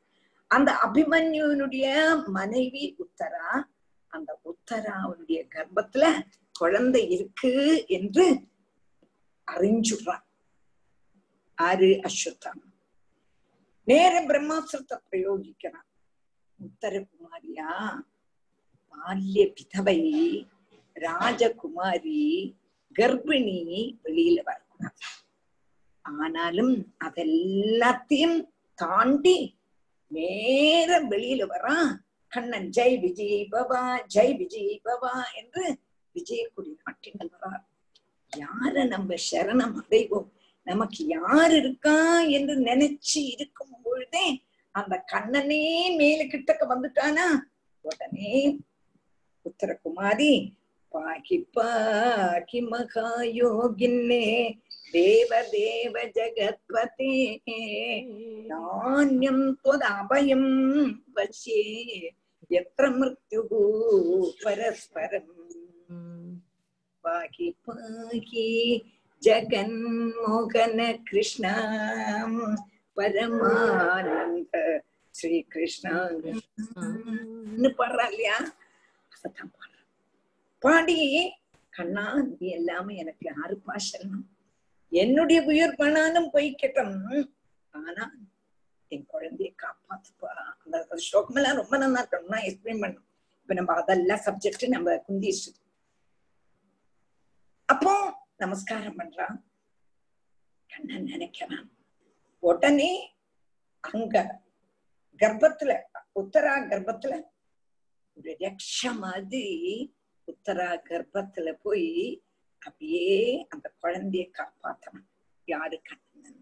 அந்த அபிமன்யுனுடைய மனைவி உத்தரா அந்த உத்தராவுடைய கர்ப்பத்துல குழந்தை இருக்கு என்று அறிஞ்சுடுறான். ஆறு அஸ்வத்தாமா நேர பிரம்மாஸ்திரத்தை பிரயோகிக்கிறான் உத்தரகுமாரியா பால்ய விதவை ராஜகுமாரி கர்ப்பிணி வெளியில வரக்கூடாது ஆனாலும் அதெல்லாத்தையும் தாண்டி நேர வெளியில வரான் கண்ணன் ஜெய் விஜய் பவா ஜெய் விஜய் பவா என்று விஜயக்குடி நாட்டினர் வரார் யார நம்ம சரணம் அடைவோம் நமக்கு யார் இருக்கா என்று நினைச்சு இருக்கும் பொழுதே அந்த கண்ணனே மேல கிட்டக்க வந்துட்டானா? உடனே உத்தரகுமாரி பாகி பாகி மகாயோகின்னே தேவ தேவ ஜகத்பதே நாண்யம் தொதபயம் வசே எத்திர மிருத்யு பரஸ்பரம். பாகி பாகி ஜகன்மோகன கிருஷ்ணா பரமானந்த ஸ்ரீ கிருஷ்ணா பாடுறா இல்லையா? அதத்தான் பாடுறேன் பாடி கண்ணா நீ எல்லாமே எனக்கு யாருப்பா சரணம். என்னுடைய உயிர் பணானும் போய்க்கட்டும் ஆனா என் குழந்தைய காப்பாத்துப்பா. அந்த ஸ்லோகம் எல்லாம் ரொம்ப நல்லா இருக்கணும்னா எக்ஸ்பிளைன் பண்ணும் இப்ப நம்ம அதெல்லாம் சப்ஜெக்ட் நம்ம குந்திச்சு அப்போ நமஸ்காரம் பண்றான். கண்ணன் நினைக்கிறான். உடனே அங்க கர்ப்பத்துல உத்தரா கர்ப்பத்துல ஒரு ரக்ஷ மாதிரி உத்தரா கர்ப்பத்துல போய் அப்படியே அந்த குழந்தைய காப்பாத்தணும். யாரு கண்ணன்?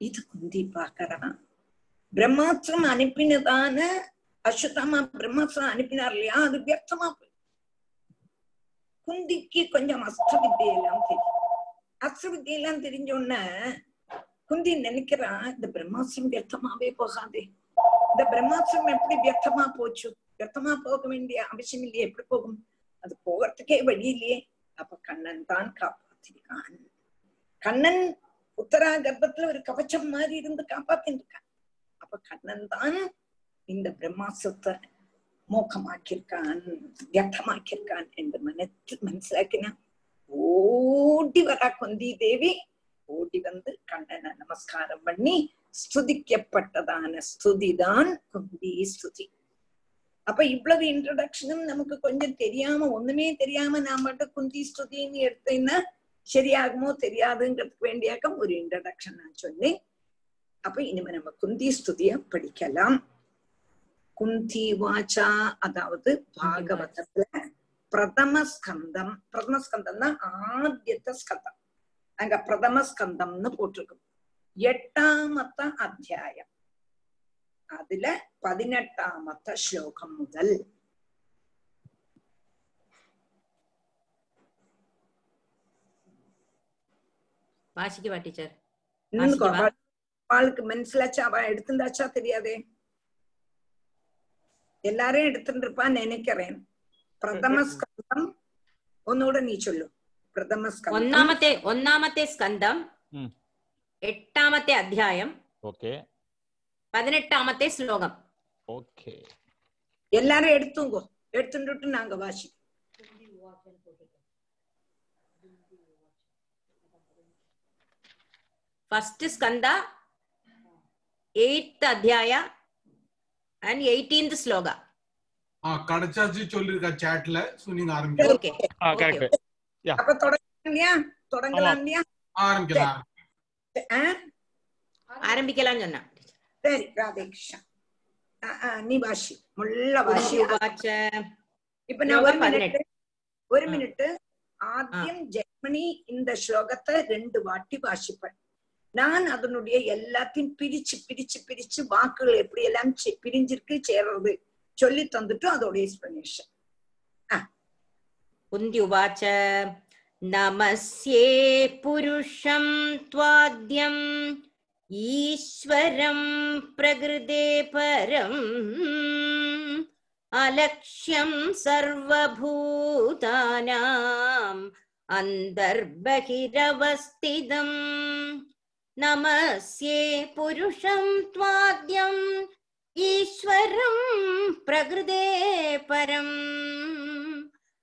இது குந்தி பாக்கறான் பிரம்மாஸ்திரம் அனுப்பினதான அசுத்தமா பிரம்மாஸ்திரம் அனுப்பினார் இல்லையா? அது வியர்த்தமா போய் குந்திக்கு கொஞ்சம் அஸ்திர வித்தியெல்லாம் தெரியும். அஸ்திர வித்தியெல்லாம் தெரிஞ்ச உடனே குந்தி நினைக்கிறான் இந்த பிரம்மாஸ்திரம் வியர்த்தமாவே போகாதே. இந்த பிரம்மாஸ்திரம் எப்படி வியர்த்தமா போச்சு? வியர்த்தமா போக வேண்டிய அவசியம் இல்லையே எப்படி போகும்? அது போகிறதுக்கே வழி இல்லையே. அப்ப கண்ணன் தான் காப்பாத்திருக்கான். கண்ணன் உத்தரா கர்ப்பத்துல ஒரு கவச்சம் மாதிரி இருந்து காப்பாத்தின்னு இருக்கான் அப்ப கண்ணன் தான் இந்த பிரம்மாசத்தை மோக்கமாக்கியிருக்கான் வியர்த்தமாக்கியிருக்கான் என்று மனத்து மனசிலாக்கினான் ஓடி வரா கொந்தி தேவி. ஓடி வந்து கண்ணனை நமஸ்காரம் பண்ணி ஸ்துதிக்கப்பட்டதான ஸ்துதிதான் குந்தி ஸ்துதி. அப்ப இவ்வளவு இன்ட்ரடக்ஷனும் நமக்கு கொஞ்சம் தெரியாம ஒண்ணுமே தெரியாம நான் மட்டும் குந்தி ஸ்துதின்னு எடுத்தேன்னா சரியாகுமோ தெரியாதுங்கிறதுக்கு வேண்டியாக்கம் ஒரு இன்ட்ரடக்ஷன் நான் சொன்னேன். அப்ப இனிமே நம்ம குந்தி ஸ்துதிய படிக்கலாம். குந்தி வாச்சா அதாவது பாகவதத்துல பிரதம ஸ்கந்தம் பிரதம ஸ்கந்தம்னா ஆத்தியத்த ஸ்கந்தம். அங்க பிரதம ஸ்கந்தம்னு போட்டிருக்கும். எட்டாமத்த அத்தியாயம். அதுல பதினெட்டாமத்த ஸ்லோகம் முதல். வாசிக்கவா டீச்சர்? அவளுக்கு மனசிலாச்சா அவ எடுத்துட்டாச்சா தெரியாதே. எல்லாரும் எடுத்துட்டு இருப்பான்னு நினைக்கிறேன் பிரதம ஸ்கந்தம் ஒன்னோட நீ சொல்லு பிரதம ஸ்கந்தம் ഒന്നാമത്തെ ഒന്നാമത്തെ സ്കന്ധം ഉം. എട്ടാമത്തെ അധ്യായം ஓகே പതിനെട്ടാമത്തെ ശ്ലോകം ஓகே எல்லாரும் எடுத்துங்கோ எடுத்துட்டு நாங்க வாசி ഫസ്റ്റ് സ്കന്ധ എയ്ത്ത് അധ്യായ அண்ட் 18th ஸ்லோகா ஆ கடச்சாச்சு சொல்லிருக்கா சாட்ல சோ நீங்க ஆரம்பிங்க. ஓகே ஆ கரெக்ட் யா. அப்ப தொடங்கலையா தொடங்கலாம்லையா ஆரம்பிக்கலாம் ஆரம்பிக்கலாம் சொன்னா. சரி ராதேகிருஷ்ணா. நீ வாஷி முள்ள வாஷி வாச்ச. இப்ப நான் ஒரு மினிட் ஒரு மினிட் ആദ്യം ജർമ്മനി ഇന്ന ശ്ലോകത്തെ രണ്ട് വാട്ടി വാശിപ്പൻ நான் அதனுடைய எல்லாத்தையும் பிரிச்சு பிரிச்சு பிரிச்சு வாக்குகள் எப்படி எல்லாம் பிரிஞ்சிருக்கு சேர்றது சொல்லி தந்துட்டு அதோட எக்ஸ்பிளனேஷன் குந்தி உவாச்ச. நமஸ்யே புருஷம் துவாத்யம். ஈஸ்வரம் பிரகிருதே பரம். अलक्ष्यं सर्वभूतानाम् अन्तर्बहिरवस्थितम् नमस्ये पुरुषं त्वाद्यम् ईश्वरं प्रकृते परम्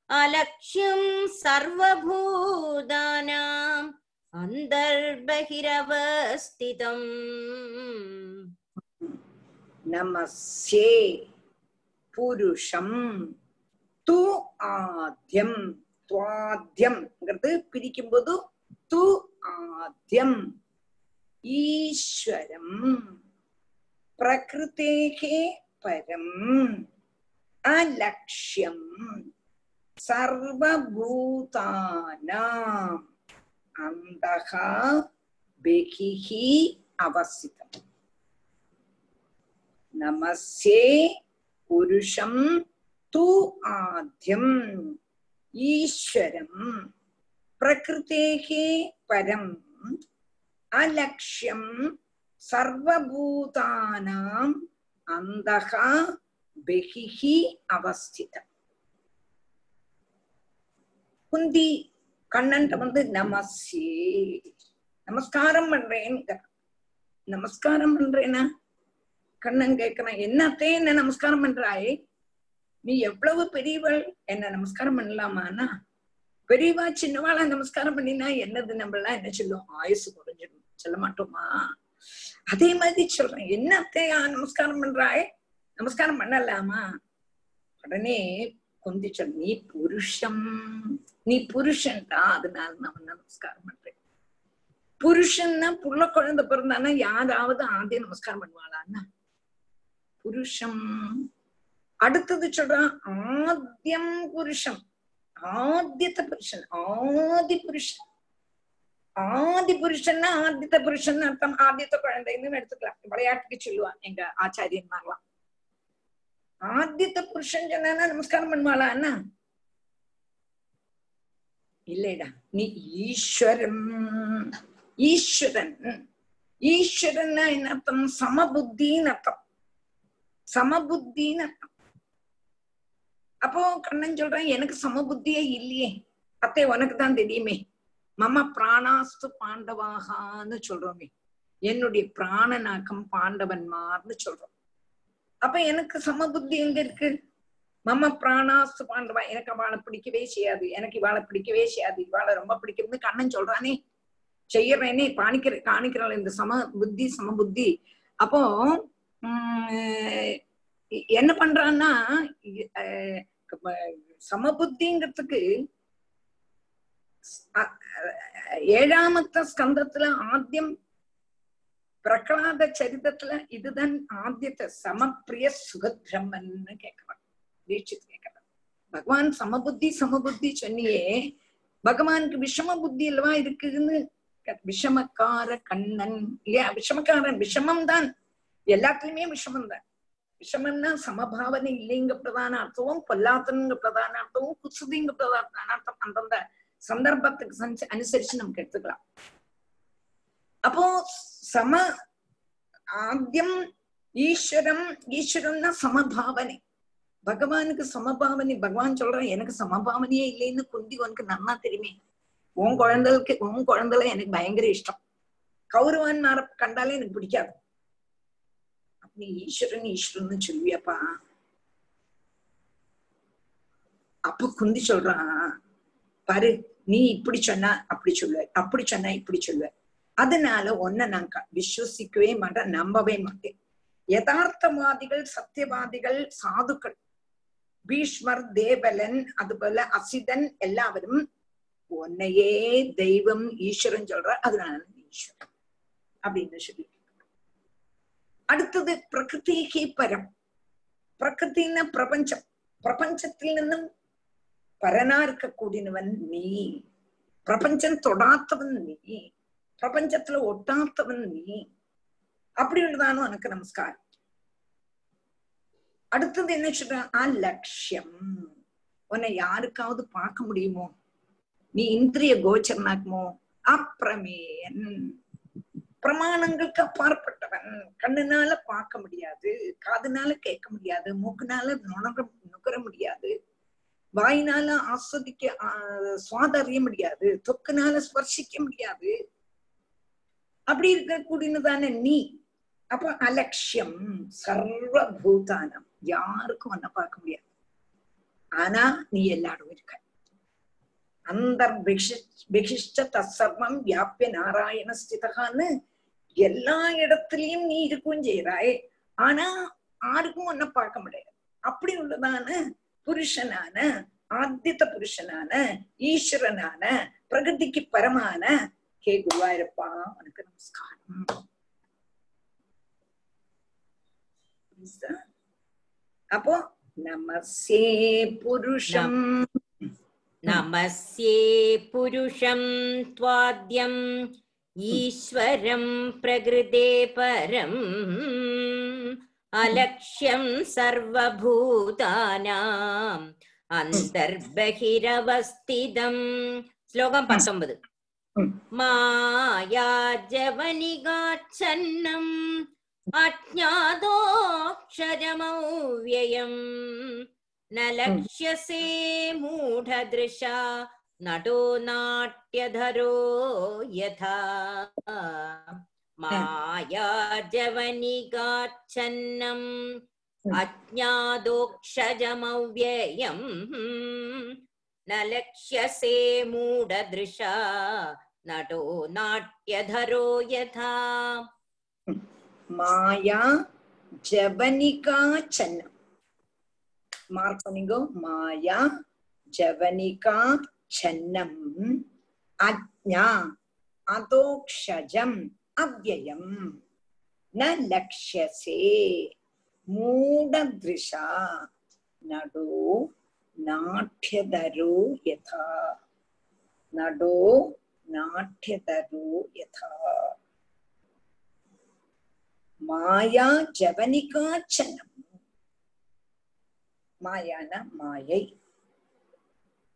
अलक्ष्यं सर्वभूतानाम् अन्तर्बहिरवस्थितम् नमस्ये पुरुषं தூ ஆத்யம் துவாத்யம்ங்கிறது பிரிக்கும்போது து ஆத்யம் ஈஸ்வரம். பிரகிருத்தேகே பரம் அலட்சியம் சர்வபூதானாம் அந்தகா பெகிஹி அவசிதம் நமஸ்யே புருஷம் தூ ஆத்யம் ஈஸ்வரம் பிரகிருத்தேகே பரம் அலட்சியம் சர்வபூதானாம் அந்தகா பெகிஹி அவஸ்திதம் குந்தி கண்ணன் வந்து நமஸ்யே நமஸ்காரம் பண்றேன். நமஸ்காரம் பண்றேனா? கண்ணன் கேட்கிறான் என்னத்தே என்ன நமஸ்காரம் பண்றாயே? நீ எவ்வளவு பெரியவள் என்ன நமஸ்காரம் பண்ணலாமானா? பெரியவா சின்னவாளா நமஸ்காரம் பண்ணினா என்னது நம்ம என்ன சொல்லுவோம் ஆயுசு குறைஞ்சிடும் சொல்ல மாட்டோமா? அதே மாதிரி சொல்றேன். என்ன நமஸ்காரம் பண்றாய்? நமஸ்காரம் பண்ணலாமா? உடனே கொந்தி சொல் நீ புருஷம். நீ புருஷன் தான் அதனால நான் நமஸ்காரம் பண்றேன். புருஷன்னா புள்ள குழந்தை பிறந்தானா யாராவது ஆதே நமஸ்காரம் பண்ணுவாளான்னா புருஷம். அடுத்தது சொல்றான் ஆத்தியம் புருஷம். ஆத்தியத்தை புருஷன். ஆதி புருஷன். ஆதி புருஷன் ஆதித்த புருஷன் அர்த்தம் ஆதித்த குழந்தைன்னு எடுத்துக்கலாம் விளையாட்டுக்கு சொல்லுவான் எங்க ஆச்சாரியன்மார்லாம் ஆதித்த புருஷன் சொன்னா நமஸ்காரம் பண்ணுவாளா அண்ணா இல்லைடா நீ ஈஸ்வரம் ஈஸ்வரன் ஈஸ்வரன்னா என்ன அர்த்தம் சமபுத்தின்னு அர்த்தம் சமபுத்தின்னு அர்த்தம் அப்போ கண்ணன் சொல்றேன் எனக்கு சமபுத்தியே இல்லையே அத்தை உனக்கு தான் தெரியுமே மம பிராணாஸ்து பாண்டவாகான்னு சொல்றோமே. என்னுடைய பிராணனாக்கம் பாண்டவன்மார்னு சொல்றோம். அப்ப எனக்கு சமபுத்தி எங்க இருக்கு? மம பிராணாஸ்து பாண்டவா எனக்கு அவளை பிடிக்கவே செய்யாது எனக்கு இவாளை பிடிக்கவே செய்யாது இவாளை ரொம்ப பிடிக்கும்னு கண்ணன் சொல்றானே. செய்யறேனே காணிக்கிற காணிக்கிறாள் இந்த சம புத்தி சம புத்தி அப்போ உம் என்ன பண்றான்னா சமபுத்திங்கிறதுக்கு ഏഴാമത്തെ സ്കന്ധത്തില് ആദ്യം பிரகலாத ചരിതത്തില് இதுதான் തൻ சமப்பிரிய സമപ്രിയ സുഖബ്രഹ്മന് കേക്കണം ദീക്ഷിത് பகவான் சமபுத்தி சமபுத்தி சொன்னியே பகவானுக்கு விஷம புத்தி அல்லவா இருக்குன்னு விஷமக்கார கண்ணன். இல்லையா? விஷமக்காரன் விஷமம் தான் எல்லாத்துலயுமே விஷமம் தான் விஷமம்னா சமபாவனை இல்லைங்க பிரதான அர்த்தமும் கொல்லாத்தனுங்க பிரதான அர்த்தமும் குசுதிங்க பிரதான அர்த்தம். அந்தந்த சந்தர்ப்பத்துக்கு அனுசரிச்சு நமக்கு எடுத்துக்கலாம். அப்போ சம ஆத்தியம் ஈஸ்வரம் ஈஸ்வரம்னா சமபாவனை. பகவானுக்கு சமபாவனை பகவான் சொல்றான் எனக்கு சமபாவனையே இல்லைன்னு குந்தி உனக்கு நன்னா தெரியுமே. உன் குழந்தைக்கு உன் குழந்தைல எனக்கு பயங்கர இஷ்டம். கௌரவன்மார கண்டாலே எனக்கு பிடிக்காது. நீ ஈஸ்வரன் ஈஸ்வரன் சொல்லுவியப்பா. அப்ப குந்தி சொல்றான் பாரு நீ இப்படி சொன்னா அப்படி சொல்லுவ அப்படி சொன்னா இப்படி சொல்லுவ. அதனால ஒன்ன நான் விசுவசிக்கவே மாட்டேன் நம்பவே மாட்டேன். யதார்த்தவாதிகள் சத்தியவாதிகள் சாதுக்கள் பீஷ்மர் தேவலன் அதுபோல அசிதன் எல்லாவரும் உன்னையே தெய்வம் ஈஸ்வரன் சொல்ற அதனால ஈஸ்வரன் அப்படின்னு சொல்லி. அடுத்தது பிரகிருதிக்கு பரம். பிரகிருத்தின பிரபஞ்சம். பிரபஞ்சத்தில் நின்னும் பரனா இருக்கக்கூடியவன் நீ பிரபஞ்சம் தொடாத்தவன் நீ பிரபஞ்சத்துல ஒட்டாத்தவன் நீ அப்படி உள்ளதானோ எனக்கு நமஸ்காரம். அடுத்தது என்ன சொல்றேன்? ஆ லட்சியம் உன்னை யாருக்காவது பார்க்க முடியுமோ? நீ இந்திரிய கோச்சரனாக்குமோ? அப்பிரமேயன் பிரமாணங்களுக்கு அப்பாற்பட்டவன். கண்ணுனால பார்க்க முடியாது காதுனால கேட்க முடியாது மூக்குனால நுணர நுகர முடியாது. வாயினால ஆஸ்வதிக்க ஆஹ், சுவாத அறிய முடியாது. தொக்குனால ஸ்பர்சிக்க முடியாது. அப்படி இருக்கக்கூடியதான நீ. அப்ப அலட்சியம் சர்வபூதானம். யாருக்கும் ஒன்ன பார்க்க முடியாது. ஆனா நீ எல்லாரும் இருக்க. அந்தர் பிகிஷ்ட தசர்வம் வியாபிய நாராயண ஸ்திதகான்னு எல்லா இடத்துலயும் நீ இருக்கும் செய்யறாய் ஆனா யாருக்கும் ஒன்ன பார்க்க முடியாது. அப்படி உள்ளதான புருஷனான ஆத்தியத்த புருஷனான ஈஸ்வரனான பிரகதிக்கு பரமான ஹே குருவாயிருப்பா உனக்கு நமஸ்காரம். அப்போ நமசே புருஷம். நமசே புருஷம் துவாத்யம் ஈஸ்வரம் பிரகிருதே பரம். अलक्ष्यं सर्वभूतानाम् अन्तर्बहिरवस्थितं। श्लोकं मायाजवनिगाच्छन्नम् अज्ञातोऽक्षरमव्ययम् न लक्ष्यसे मूढदृशा नटो नाट्यधरो यथा मायाजवनिगाच्छन्नम् अज्ञातोक्षजमव्ययम् न लक्ष्यसे मूढदृशा नटो नाट्यधरो यथा மாயா ஜவனிகா சன்னம் மார்க் பண்ணிக்கோ மாயா ஜவனிகா சன்னம் அஜ்ஞா அதோக்ஷஜம் அவ்வயம். ந லக்ஷசே மூடதிருஷா. நடோ நாட்டியதரோ யதா. நடோ நாட்டியதரோ யதா. மாயா ஜவனிகாச்சனம். மாயான மாயை.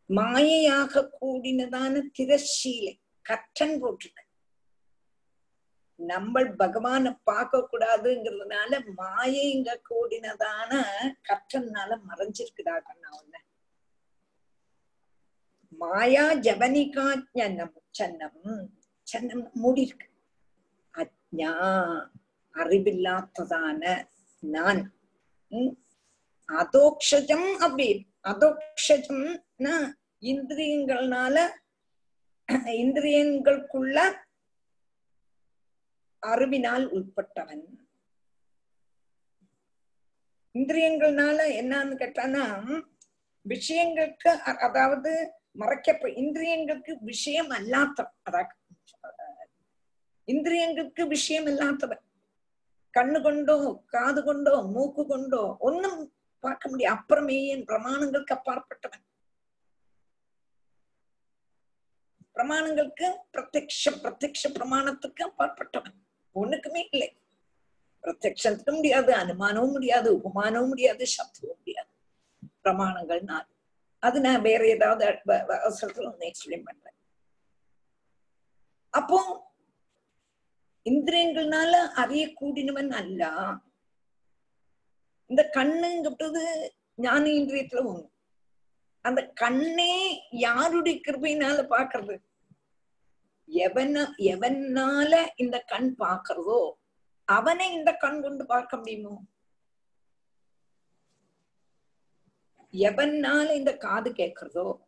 மாயையாக கூடினதான திரசீலை கற்றன் போட்டிருக்க. நம்ம பகவான பார்க்க கூடாதுங்கிறதுனால மாயைங்க கூடினதான கற்றனால மறைஞ்சிருக்குதா கண்ணா ஒண்ணு மாயா ஜபனிகா சன்னம் சன்னம் சன்னம் மூடி இருக்கு. அஜ்ஞா அறிவில்லாததான நான். உம், அதோக்ஷஜம் அப்படி. அதோக்ஷஜம்னா இந்திரியங்கள்னால இந்திரியங்களுக்குள்ள அறிவினால் உட்பட்டவன். இந்திரியங்கள்னால என்னன்னு கேட்டானா விஷயங்களுக்கு அதாவது மறைக்கப்ப இந்திரியங்களுக்கு விஷயம் அல்லாத்தவன். அதான் இந்திரியங்களுக்கு விஷயம் இல்லாதவன் கண்ணு கொண்டோ காது கொண்டோ மூக்கு கொண்டோ ஒன்னும் பார்க்க முடியும் அப்புறமேயன் பிரமாணங்களுக்கு அப்பாற்பட்டவன். பிரமாணங்களுக்கு பிரத்யக்ஷ பிரத்யக்ஷ பிரமாணத்துக்கு அப்பாற்பட்டவன். ஒண்ணுக்குமே இல்லை. பிரத்யக்ஷத்துக்கும் முடியாது அனுமானமும் முடியாது உபமானமும் முடியாது சப்தமும் முடியாது. பிரமாணங்கள்னால் அது நான் வேற ஏதாவது அவசரத்துல ஒன்னு எக்ஸ்பிளைன் பண்றேன். அப்போ இந்திரியங்கள்னால அறியக்கூடியவன் அல்ல. இந்த கண்ணுங்கிறது ஞான இந்திரியத்துல ஒண்ணு. அந்த கண்ணே யாருடைய கிருபையினால பாக்குறது எவன எவனால இந்த கண் பார்க்கறதோ அவனை இந்த கண் கொண்டு பார்க்க முடியுமோ? எவனால இந்த காது கேட்கிறதோ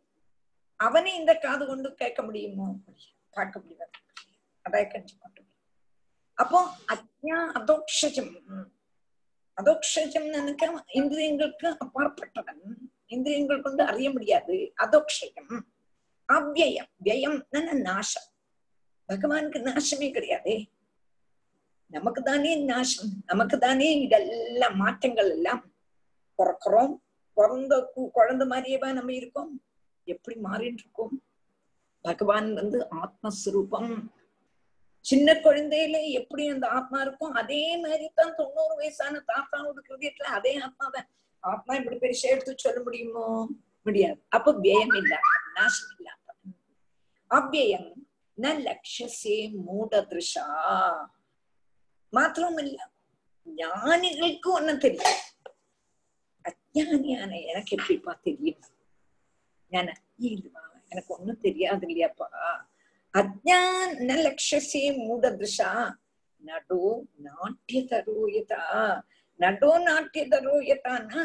அவனை இந்த காது கொண்டு கேட்க முடியுமோ? பார்க்க முடியாது. அதை கஞ்சி கொண்டு அப்போ அஜ்ஞா அதோக்ஷஜம். அதோக்ஷஜம் நினைக்க இந்திரியங்களுக்கு அப்பாற்பட்டவன். இந்திரியங்கள் கொண்டு அறிய முடியாது. அதோக்ஷயம் அவ்வயம். வியம் நாசம். பகவானுக்கு நாசமே கிடையாதே. நமக்கு தானே நாசம் நமக்கு தானே இதெல்லாம் மாற்றங்கள் எல்லாம் பிறக்கிறோம். பிறந்த கு- குழந்தை மாதிரியேவா நம்ம இருக்கோம். எப்படி மாறிட்டு இருக்கோம்? பகவான் வந்து ஆத்மஸ்வரூபம். சின்ன குழந்தையில எப்படி அந்த ஆத்மா இருக்கும் அதே மாதிரி தான் தொண்ணூறு வயசான தாத்தாவோட கிருதியத்துல அதே ஆத்மா தான் ஆத்மா இப்படி பெருசா எடுத்து சொல்ல முடியுமோ? முடியாது. அப்ப வியம் இல்லாத நாசம் இல்லாத அவ்வியம் ந லட்சசே மூடதிருஷா மாத்திரமில்ல ஞானிகளுக்கு ஒண்ணும் தெரியும் அஜானியான எனக்கு எப்படிப்பா தெரியும் ஞான இல்லவா எனக்கு ஒண்ணும் தெரியாது இல்லையாப்பா அஜான லட்சசே மூடதிருஷா நடோ நாட்டிய தரோயதா நடோ நாட்டிய தரோயதான்னா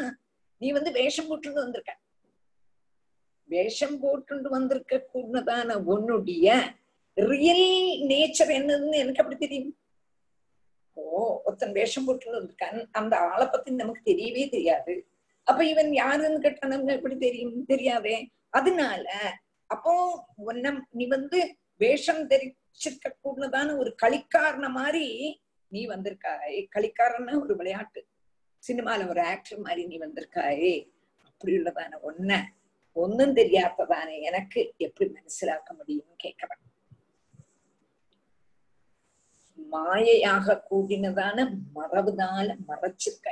நீ வந்து வேஷம் போட்டுட்டு வந்திருக்க வேஷம் போட்டுண்டு வந்திருக்க கூடதான உன்னுடைய ரியல் நேச்சர் என்னதுன்னு எனக்கு அப்படி தெரியும். ஓ ஒருத்தன் வேஷம் போட்டு வந்திருக்கான். அந்த ஆளை பத்தி நமக்கு தெரியவே தெரியாது. அப்ப இவன் யாருன்னு கேட்டா நமக்கு எப்படி தெரியும்? தெரியாதே. அதனால அப்போ உன்ன நீ வந்து வேஷம் தெரிச்சிருக்க கூடதான ஒரு களிக்காரன மாதிரி நீ வந்திருக்காய். களிக்காரன்னா ஒரு விளையாட்டு. சினிமால ஒரு ஆக்டர் மாதிரி நீ வந்திருக்காயே. அப்படி உள்ளதான ஒன்ன ஒன்னும் தெரியாததானே எனக்கு. எப்படி மனசிலாக்க முடியும்னு கேட்கிறேன் மாயையாக கூடினதான மரபுதால மறைச்சு மறைச்சிருக்க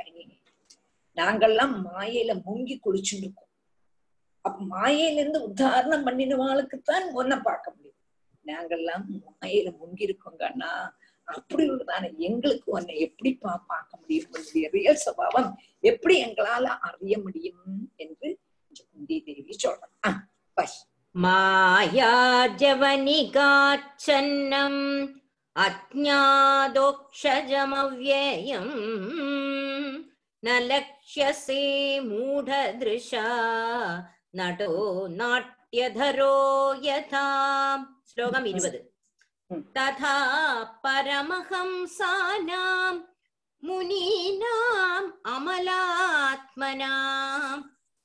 நாங்கள்லாம் மாயையில மூங்கி குளிச்சுட்டு இருக்கோம் அப்ப மாயையில இருந்து உதாரணம் பண்ணினவாளுக்குத்தான் ஒன்ன பார்க்க முடியும். நாங்கள்லாம் மாயையில முங்கி இருக்கோங்கன்னா அப்படி உள்ளதான எங்களுக்கு உன்னை எப்படி பா பார்க்க முடியும்? உன்னுடைய ரியல் சபாவம் எப்படி எங்களால அறிய முடியும்? என்று குந்தி தேவி சொல்றான் மாயா ஜவனிகாச்சன்னம். अज्ञादोक्षजमव्ययम् न लक्ष्यसे मूढदृशा नटो नाट्यधरो यथा श्लोकम् इवद् तथा परमहंसानां मुनीनाम् अमलात्मना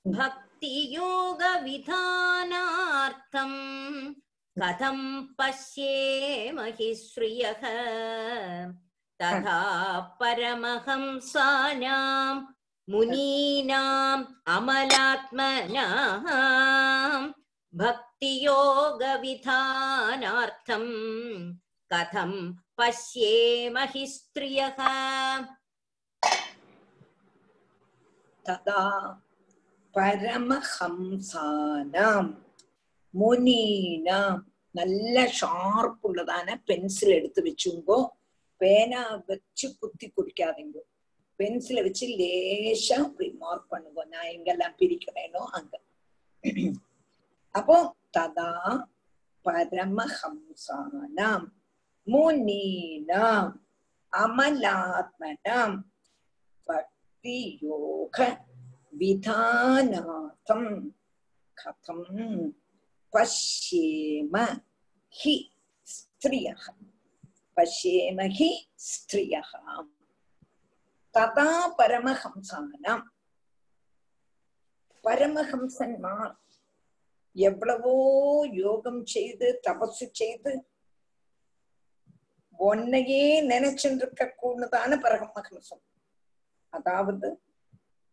भक्तियोगविधानार्थम् कथं पश्येमहि श्रियः तथा परमहंसानां मुनीनाम् अमलात्मनां भक्तियोगविधानार्थं कथं पश्येमहि स्त्रियः तदा परमहंसानाम् முனீனாம் நல்ல ஷார்ப் உள்ளதான பென்சில் எடுத்து வச்சுங்கோ. பேனா வச்சு குத்தி குடிக்காதீங்க. பென்சில வச்சு லேசா அப்படி மார்க் பண்ணுங்க. நான் எங்கெல்லாம் பிரிக்கிறேனோ அங்க. அப்போ ததா பரமஹம்சானாம் முனீனாம் அமலாத்மனாம் பக்தி யோக விதானார்த்தம் கதம் பஷ்யேம ஹி ஸ்திரியக பஷ்யேம ஹி ஸ்திரியः ததா பரமஹம்சானம் பரமஹம்சன்மார் எவ்வளவோ யோகம் செய்து தபசு செய்து உன்னையே நினைச்சுட்டு கூடதான பரமஹம்சம். அதாவது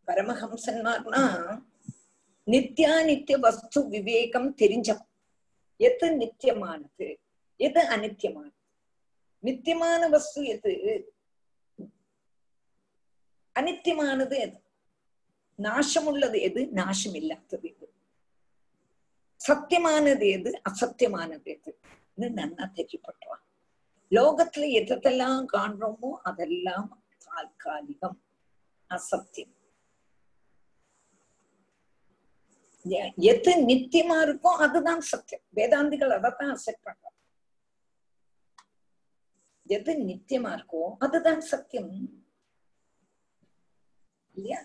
பரமஹம்சன்மார்னா நித்யா நித்திய வஸ்து விவேகம் தெரிஞ்சவன் எது நித்தியமானது எது அனித்தியமானது நித்தியமான வஸ்து எது? அனித்தியமானது எது? நாசமுள்ளது எது? நாசம் இல்லாதது எது? சத்தியமானது எது? அசத்தியமானது எது? நன்னா தெரியப்பட்டுவான் லோகத்துல எதெல்லாம் காண்றோமோ அதெல்லாம் தாற்காலிகம். அசத்தியம். எது நித்தியமா இருக்கோ அதுதான் சத்தியம். வேதாந்திகள் அதைத்தான் அசெப்ட் பண்றாங்க. எது நித்தியமா இருக்கோ அதுதான் சத்தியம். இல்லையா?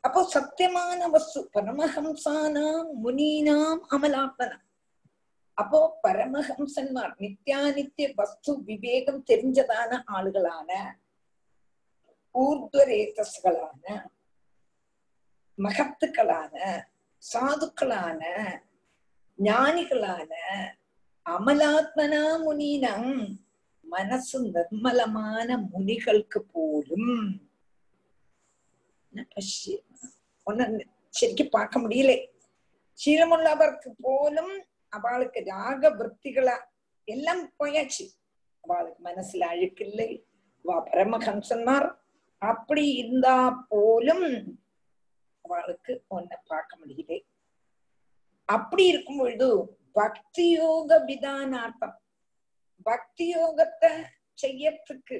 அப்போ சத்தியமான வஸ்து பரமஹம்சானாம் முனீனாம் அமலாத்மனா. அப்போ பரமஹம்சன்மார் நித்யானித்திய வஸ்து விவேகம் தெரிஞ்சதான ஆளுகளான ஊர்துவரேதஸ்களான மகத்துக்களான சாதுக்களான ஞானிகளான அமலாத்மனா முனீனம் மனசு நிர்மலமான முனிகளுக்கு போலும் ஒன்னு ശരിക്കും பார்க்க முடியல ശീലമുള്ളവർക്ക് போலும் அவளுக்கு ராக விற்த்திகளா எல்லாம் போயாச்சு அவளுக்கு மனசுல அழுக்கில்லை வா பரமஹம்சன்மார் அப்படி இருந்தா போலும் அவளுக்கு ஒன்ன பார்க்க முடியுது. அப்படி இருக்கும் பொழுது பக்தி யோக விதானார்த்தம் பக்தி யோகத்தை செய்யறதுக்கு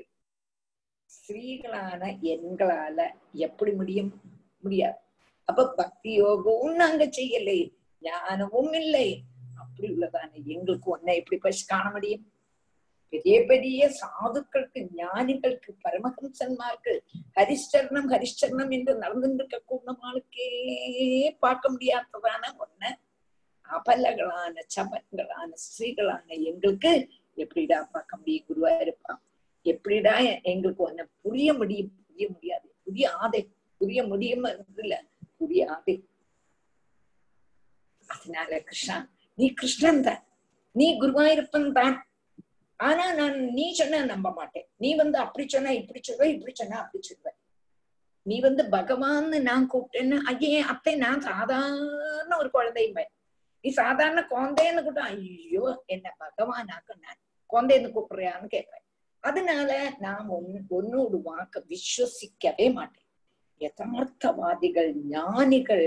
ஸ்ரீகளான எண்களால எப்படி முடியும்? முடியாது. அப்ப பக்தி யோகமும் நாங்க செய்யலை ஞானமும் இல்லை. அப்படி உள்ளதான எங்களுக்கு ஒன்ன எப்படி பசி காண முடியும்? பெரிய பெரிய சாதுக்களுக்கு ஞானிகளுக்கு பரமஹம்சன்மார்கள் ஹரிஷ்டர்ணம் ஹரிஷ்டர்ணம் என்று நடந்துருக்க கூடமாளுக்கே பார்க்க முடியாததான ஒன்ன அபலகளான சபன்களான ஸ்ரீகளான எங்களுக்கு எப்படிடா பார்க்க முடியும்? குருவா இருப்பான் எப்படிடா எங்களுக்கு ஒன்ன புரிய முடியும்? புரிய முடியாது. புரிய ஆதை. புரிய முடியும்? இல்ல புரிய ஆதை. அதனால கிருஷ்ணா நீ கிருஷ்ணன் தான். நீ குருவாயிருப்பன் தான். ஆனா நான் நீ சொன்ன நம்ப மாட்டேன். நீ வந்து அப்படி சொன்னா இப்படி சொல்வ இப்படி சொன்னா அப்படி சொல்வ நீ வந்து பகவான்னு நான் கூப்பிட்டேன்னு ஐயே அத்தை நான் சாதாரண ஒரு குழந்தையுமே நீ சாதாரண குழந்தைன்னு கூட ஐயோ என்ன பகவானாக்க நான் குழந்தைன்னு கூப்பிடுறியான்னு கேட்பேன். அதனால நான் ஒன் ஒன்னோடு வாக்க விஸ்வசிக்கவே மாட்டேன். யதார்த்தவாதிகள் ஞானிகள்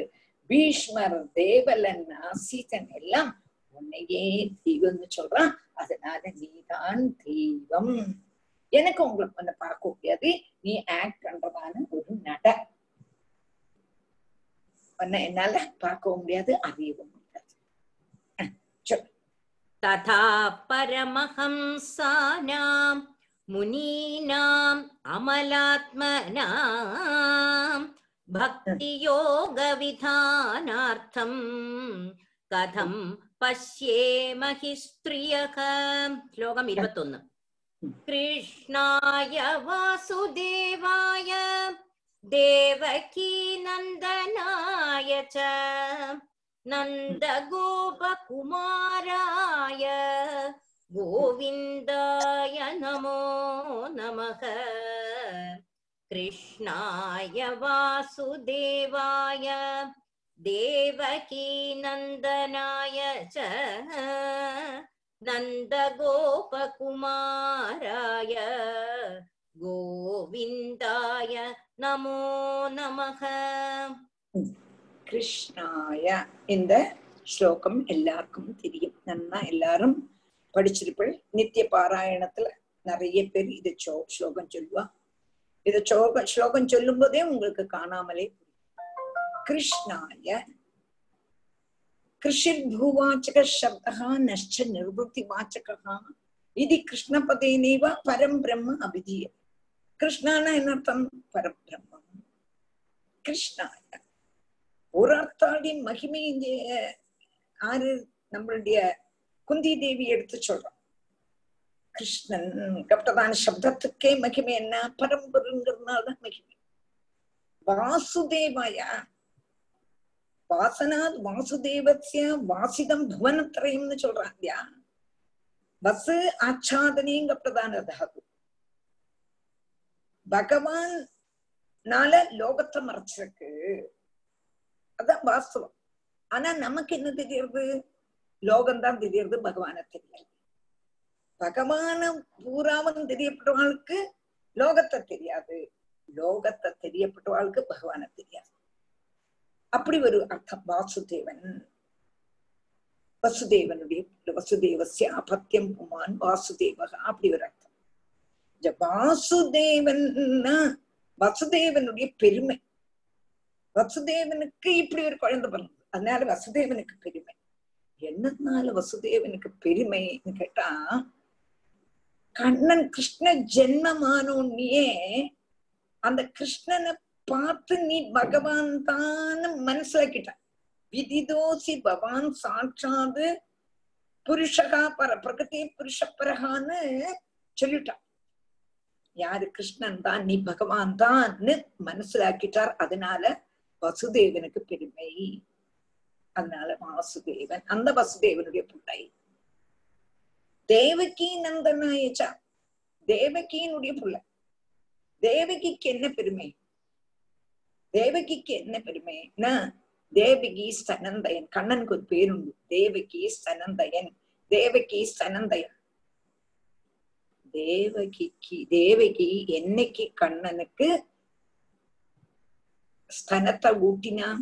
பீஷ்மர் தேவலன் ஆசீதன் எல்லாம் உன்னையே தெய்வம்னு சொல்றான் அதனால நீதான் தெய்வம் எனக்கு உங்களுக்கு ஒண்ணு பார்க்க முடியாது நீ ஆக்ட் பண்றதான ஒரு நட உன்னை என்னால பார்க்கவும் முடியாது அறியவும் முடியாது சொல் तथा परमहंसानां मुनीनाम् अमलात्मनां भक्तियोगविधानार्थं पश्येमहि स्त्रियः श्लोकम् इरुपत्तोन् कृष्णाय वासुदेवाय देवकीनन्दनाय च नन्दगोपकुमाराय गोविन्दाय नमो नमः कृष्णाय वासुदेवाय देवकीनन्दनाय च नन्दगोपकुमाराय गोविन्दाय नमो नमः கிருஷ்ணாய இந்த ஸ்லோகம் எல்லாருக்கும் தெரியும் நன்னா எல்லாரும் படிச்சிருப்பள் நித்திய பாராயணத்துல நிறைய பேர் இது சோ ஸ்லோகம் சொல்லுவா இது சோக ஸ்லோகம் சொல்லும் போதே உங்களுக்கு காணாமலே புரியும். கிருஷ்ணாய கிருஷிர்பூவாச்சக சப்தா நஷ்ட நிர்வൃத்தி வாச்சகா இது கிருஷ்ணபதேனேவ பரம் பிரம்ம அபிதீய கிருஷ்ணானா என்ன அர்த்தம் பரம் பிரம்மம் கிருஷ்ணாய ஒரு அர்த்தாடி மகிமை ஆறு நம்மளுடைய குந்தி தேவி எடுத்து சொல்றோம் கிருஷ்ணன் கப்டதான சப்தத்துக்கே மகிமை என்ன பரம்பருங்கிறதுனாலதான் மகிமை வாசுதேவாயா வாசனாத் வாசுதேவசிய வாசிதம் புவனத்திரயம்னு சொல்றான் இல்லையா பஸ் ஆச்சாதனேங்க பிரதான தாது பகவான் நால லோகத்தை மறைச்சிருக்கு. அதான் வாஸ்தவம். ஆனா நமக்கு என்ன தெரியறது? லோகம்தான் தெரியறது பகவான தெரியல பகவான பூராவும் தெரியப்பட்டவாளுக்கு லோகத்தை தெரியாது. லோகத்தை தெரியப்பட்டவாளுக்கு பகவான தெரியாது. அப்படி ஒரு அர்த்தம் வாசுதேவன். வசுதேவனுடைய வசுதேவசிய அபத்தியம் புமான் வாசுதேவகா அப்படி ஒரு அர்த்தம். வாசுதேவன்னா வசுதேவனுடைய பெருமை. வசுதேவனுக்கு இப்படி ஒரு குழந்தை பிறந்தது. அதனால வசுதேவனுக்கு பெருமை. என்னதுனால வசுதேவனுக்கு பெருமைன்னு கேட்டா கண்ணன் கிருஷ்ண ஜென்மமானோன்னே அந்த கிருஷ்ணனை பார்த்து நீ பகவான் தான் மனசிலாக்கிட்ட விதிதோசி பவான் சாட்சாது புருஷகா பர பிரகதி புருஷப்பரகான்னு சொல்லிட்டான். யாரு கிருஷ்ணன் தான் நீ பகவான் தான்னு மனசிலாக்கிட்டார். அதனால வசுதேவனுக்கு பெருமை. அதனால வாசுதேவன் அந்த வசுதேவனுடைய பிள்ளை. தேவகி நந்தனாயச்சா. தேவகியினுடைய பிள்ளை. தேவகிக்கு என்ன பெருமை? தேவகிக்கு என்ன பெருமைன்னா தேவகி சனந்தயன். கண்ணனுக்கு ஒரு பேருண்டு. தேவகி சனந்தயன். தேவகி சனந்தயன். தேவகிக்கு தேவகி என்னைக்கு கண்ணனுக்கு ஸ்தனத்தை ஊட்டினா?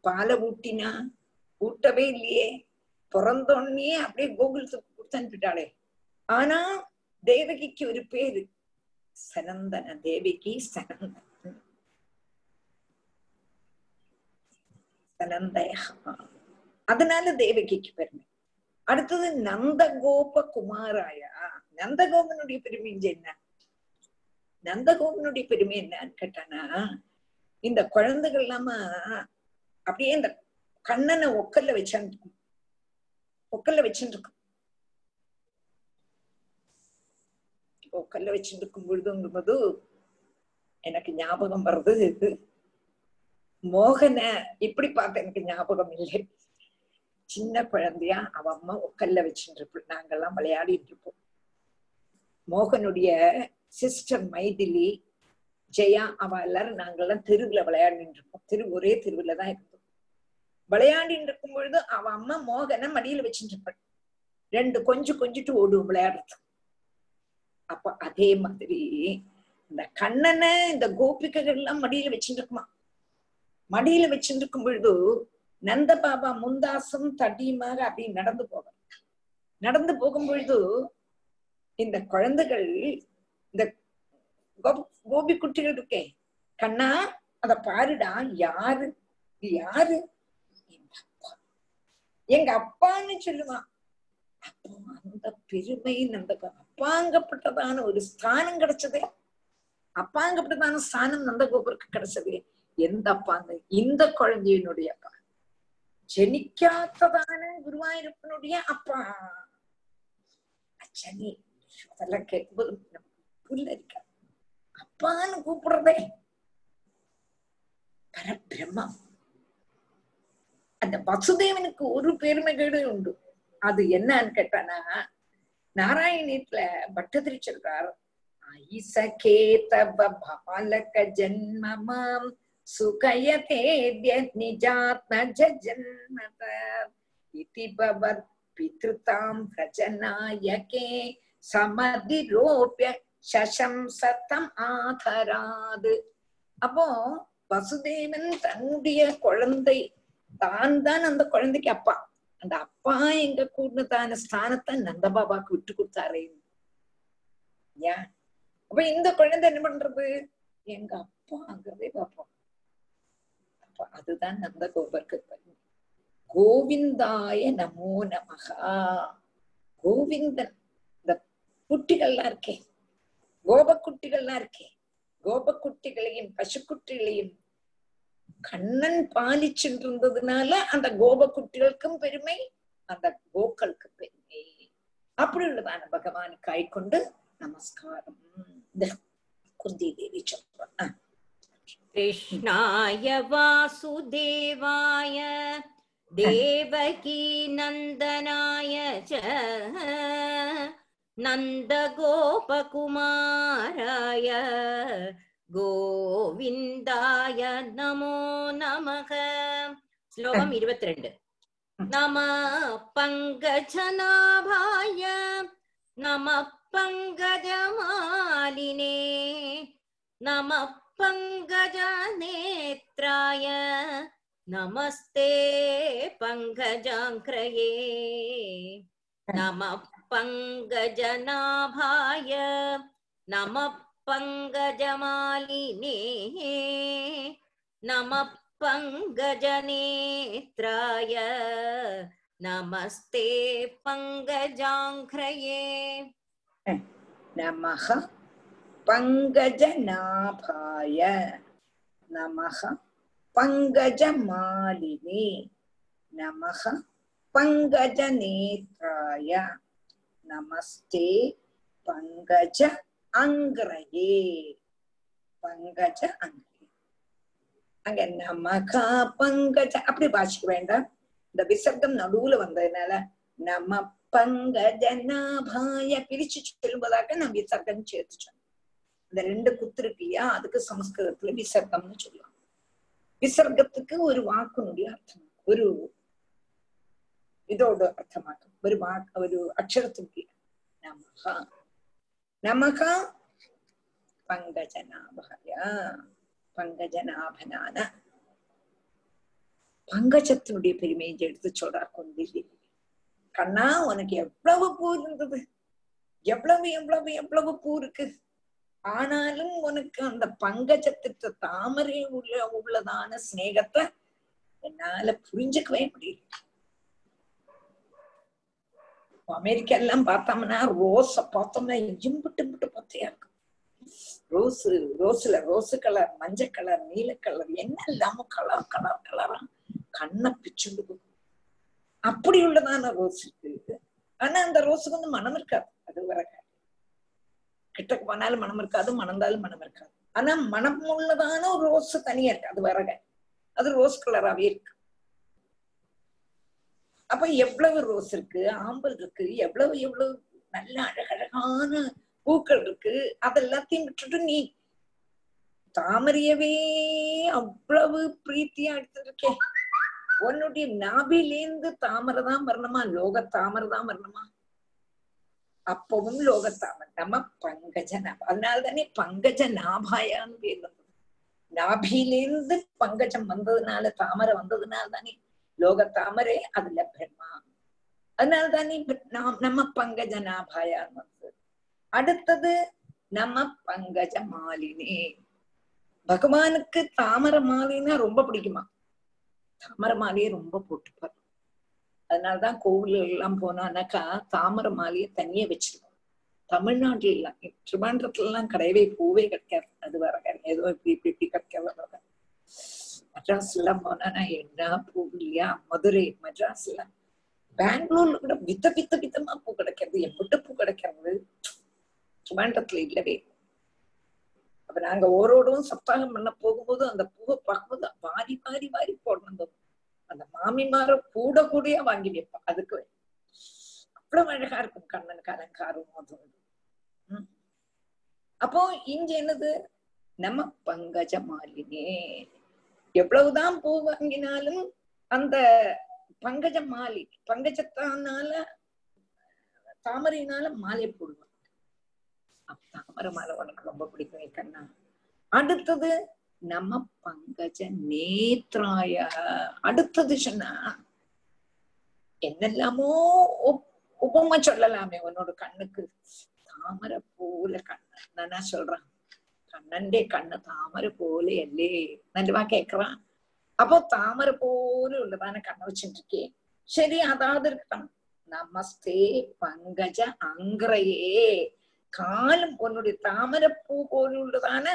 பாலை ஊட்டினா? ஊட்டவே இல்லையே. பிறந்தோடனே அப்படியே கோகுலத்துக்கு கொடுத்து அனுப்பிட்டாளே. ஆனா தேவகிக்கு ஒரு பேரு. சனந்தன. தேவகி சனந்தன. சனந்தயா அதனால தேவகிக்கு பெருமை. அடுத்தது நந்தகோப குமாராயா நந்தகோபனுடைய பெருமை என்ன? நந்தகோபனுடைய பெருமை என்னன்னு கேட்டானா இந்த குழந்தைகள் இல்லாம அப்படியே இந்த கண்ணனை ஒக்கல்ல வச்சிருக்கும். ஒக்கல்ல வச்சுருக்கும். ஒக்கல்ல வச்சுருக்கும் பொழுதுங்கும்போது எனக்கு ஞாபகம் வர்றது மோகன இப்படி பார்த்த எனக்கு ஞாபகம் இல்லை. சின்ன குழந்தையா அவ அம்மா உக்கல்ல வச்சுட்டு இருப்போம் நாங்கெல்லாம் விளையாடிட்டு இருப்போம். மோகனுடைய சிஸ்டர் மைதிலி ஜெயா அவ எல்லாரும் நாங்கெல்லாம் தெருவுல விளையாடிட்டு இருப்போம். தெரு ஒரே தெருவுல தான் இருந்தோம். விளையாடிட்டு இருக்கும் பொழுது அவ அம்மா மோகனை மடியில வச்சுட்டு இருப்பாள் ரெண்டு கொஞ்சம் கொஞ்சிட்டு ஓடுவோம் விளையாடுறது. அப்ப அதே மாதிரி இந்த கண்ணனை இந்த கோபிகைகள் எல்லாம் மடியில வச்சுட்டு இருக்குமா மடியில வச்சிருக்கும் பொழுது நந்த பாபா முந்தாசும் தடியுமாக அப்படி நடந்து போவார். நடந்து போகும் பொழுது இந்த குழந்தைகள் இந்த கோபி குட்டிகள் இருக்கே கண்ணா அத பாருடா யாரு? இது யாரு? எங்க அப்பா. எங்க அப்பான்னு சொல்லுவான். அப்போ அந்த பெருமை அந்த அப்பாங்கப்பட்டதான ஒரு ஸ்தானம் கிடைச்சதே. அப்பாங்கப்பட்டதான ஸ்தானம் நந்த கோபுருக்கு கிடைச்சதே. எந்த அப்பான்னு இந்த குழந்தையினுடைய அப்பா. ஜனிக்காததான குருவாயிருப்பனுடைய அப்பா. அச்சனி அதெல்லாம் கேட்கும்போது புல்ல இருக்க அப்பான்னு கூப்பிடுறதே. பரபிரம்மா. அந்த வசுதேவனுக்கு ஒரு பெருமைகேடு உண்டு. அது என்னன்னு கேட்டானா நாராயணீத்துல பட்டதிரி சொல்றார் ஐசகேதவ பாலக ஜன்மமாம் சுகயதேத்ய நிஜாத்மஜ ஜன்மத இதி பவத் பித்ருதாம் சசம்சத்தம் ஆதராது அப்போ வசுதேவன் தன்னுடைய குழந்தை தான் தான் அந்த குழந்தைக்கு அப்பா அந்த அப்பா எங்க கூடதான ஸ்தானத்தை நந்தபாபாக்கு விட்டு கொடுத்தாரே ஏன் அப்ப இந்த குழந்தை என்ன பண்றது எங்க அப்பாங்கிறதே பார்ப்போம் அப்ப அதுதான் நந்த கோபருக்கு கோவிந்தாய நமோ நமகா கோவிந்தன் இந்த குட்டிகள்லாம் இருக்கே. கோபக்குட்டிகள்லாம் இருக்கே. கோபக்குட்டிகளையும் பசுக்குட்டிகளையும் கண்ணன் பாலிச்சுட்டு இருந்ததுனால அந்த கோபக்குட்டிகளுக்கும் பெருமை அந்த கோக்களுக்கு பெருமை. அப்படி உள்ளதான பகவானுக்காய் கொண்டு நமஸ்காரம். குந்தி தேவி சொல்றான் कृष्णाय वासुदेवाय देवकीनन्दनाय च नन्दगोपकुमाराय गोविन्दाय नमो नमः श्लोकम् इरुपतिरेण्ड् नमः पङ्कजनाभाय नमः पङ्कजमालिने नमः पङ्कजानेत्राय। नमस्ते पङ्कजाङ्क्रये। नमः पङ्कजनाभाय। नमः पङ्कजमालिने। नमः पङ्कजनेत्राय। नमस्ते पङ्कजाङ्घ्रये नमः। பங்கஜநாபாய நமக பங்கஜமாலினி நமக பங்கஜநேத்ராய. நமஸ்தே பங்கஜ அங்கிரயே. பங்கஜ அங்கிரே அங்க நமகா பங்கஜ அப்படி வாசிக்க வேண்டாம். இந்த விசர்க்கம் நடுவுல வந்ததுனால நம பங்கஜநாபாய பிரிச்சு சொல்லும்போதாக நான் விசர்க்கம் சேர்த்து இந்த ரெண்டு குத்து இருக்கு இல்லையா? அதுக்கு சமஸ்கிருதத்துல விசர்க்கம்னு சொல்லலாம் விசர்க்கத்துக்கு ஒரு வாக்குனுடைய அர்த்தம். ஒரு இதோட அர்த்தமாக்கும். ஒரு வாக்கு ஒரு அக்ஷரத்துக்கு. நமகா நமகா பங்கஜநாபாய பங்கஜநாபனான. பங்கஜத்தினுடைய பெருமையை எடுத்து சொல்றார் கொண்டில்லை கண்ணா உனக்கு எவ்வளவு பூ இருந்தது? எவ்வளவு எவ்வளவு எவ்வளவு பூ இருக்கு? ஆனாலும் உனக்கு அந்த பங்கஜத்திற்கு தாமரை உள்ள உள்ளதான சிநேகத்தை என்னால புரிஞ்சுக்கவே முடியல. அமெரிக்கா எல்லாம் பார்த்தோம்னா ரோஸ பார்த்தோம்னா இம்பிட்டு இம்பிட்டு பத்தையா இருக்கும். ரோஸ் ரோஸ்ல ரோஸ் கலர் மஞ்சள் கலர் நீல கலர் என்ன இல்லாம கலர் கலர் கலரா கண்ணை பிச்சுண்டு அப்படி உள்ளதான ரோஸ் இருக்கு. ஆனா அந்த ரோஸுக்கு வந்து மனம் இருக்காது. அது வர கிட்டக்கு போனாலும் மனம் இருக்காது மணந்தாலும் மனம் இருக்காது. ஆனா மனம் உள்ளதான ஒரு ரோஸ் தனியா இருக்கு. அது வரக அது ரோஸ் கலராவே இருக்கு. அப்ப எவ்வளவு ரோஸ் இருக்கு? ஆம்பல் இருக்கு. எவ்வளவு எவ்வளவு நல்ல அழகழகான பூக்கள் இருக்கு? அதெல்லாத்தையும் விட்டுட்டு நீ தாமரையவே அவ்வளவு பிரீத்தியா எடுத்துருக்கே உன்னுடைய நாபிலேந்து தாமரை தான் வரணுமா? லோக தாமரை தான் வரணுமா? அப்பவும் லோகத்தாமன் நம்ம பங்கஜ நாப அதனாலதானே பங்கஜ நாபாயான்னு பேர் வந்தது நாபியிலிருந்து பங்கஜம் வந்ததுனால தாமரை வந்ததுனால தானே லோக தாமரை அதுல பிரம்மா அதனால தானே நாம் நம்ம பங்கஜ நாபாயான்னு வந்தது அடுத்தது நம்ம பங்கஜ மாலினி பகவானுக்கு தாமரை மாலினா ரொம்ப பிடிக்குமா? தாமரை மாலையை ரொம்ப போட்டுப்பார் அதனாலதான் கோவில் எல்லாம் போனானாக்கா தாமரை மாலையை தனியே வச்சிருக்கோம் தமிழ்நாட்டுல எல்லாம் திருவாண்டத்துல எல்லாம் கிடையவே பூவே கிடைக்காது. அது வர ஏதோ இப்படி இப்படி இப்படி கிடைக்காத மெட்ராஸ் எல்லாம் போனா என்ன பூ இல்லையா? மதுரை மெட்ராஸ் எல்லாம் பெங்களூர்ல கூட வித்த வித்த வித்தமா பூ கிடைக்கிறது. எம்பிட்டு பூ கிடைக்கிறது திருவாண்டத்துல இல்லவே அப்ப நாங்க ஓரோடும் சப்தாகம் பண்ண போகும்போது அந்த பூவை பார்க்கும்போது வாரி வாரி வாரி போடணும் அந்த மாமிமார கூட கூடயே வாங்கி வைப்பா. அதுக்கு அவ்வளவு அழகா இருக்கும் கண்ணனுக்கு அலங்காரம் அது உம் அப்போ இங்க என்னது? நம்ம பங்கஜ மாலினே. எவ்வளவுதான் பூ வாங்கினாலும் அந்த பங்கஜ மாலி பங்கஜத்தானால தாமரையினால மாலை போடுவாங்க. தாமரை மாலை உனக்கு ரொம்ப பிடிக்கும் கண்ணா. அடுத்தது நம பங்கஜ நேத்ராய அடுத்தது சொன்னா என்னெல்லாமோ உபமா சொல்லலாமே உன்னோட கண்ணுக்கு தாமரை போல கண்ணு என்னன்னா சொல்றான் കണ്ണന്റെ കണ്ണ് താമര പോലെയല്ലേ നല്ലവാ കേക്കറാം അപ്പൊ താമര പോലെ ഉള്ളതാണ് കണ്ണ വെച്ചിട്ടിരിക്കേ ശരി അതാതിരിക്കണം നമസ്തേ പങ്കജ അങ്ക്രയേ കാലം ഒന്നുടി താമരപ്പൂ പോലുള്ളതാണ്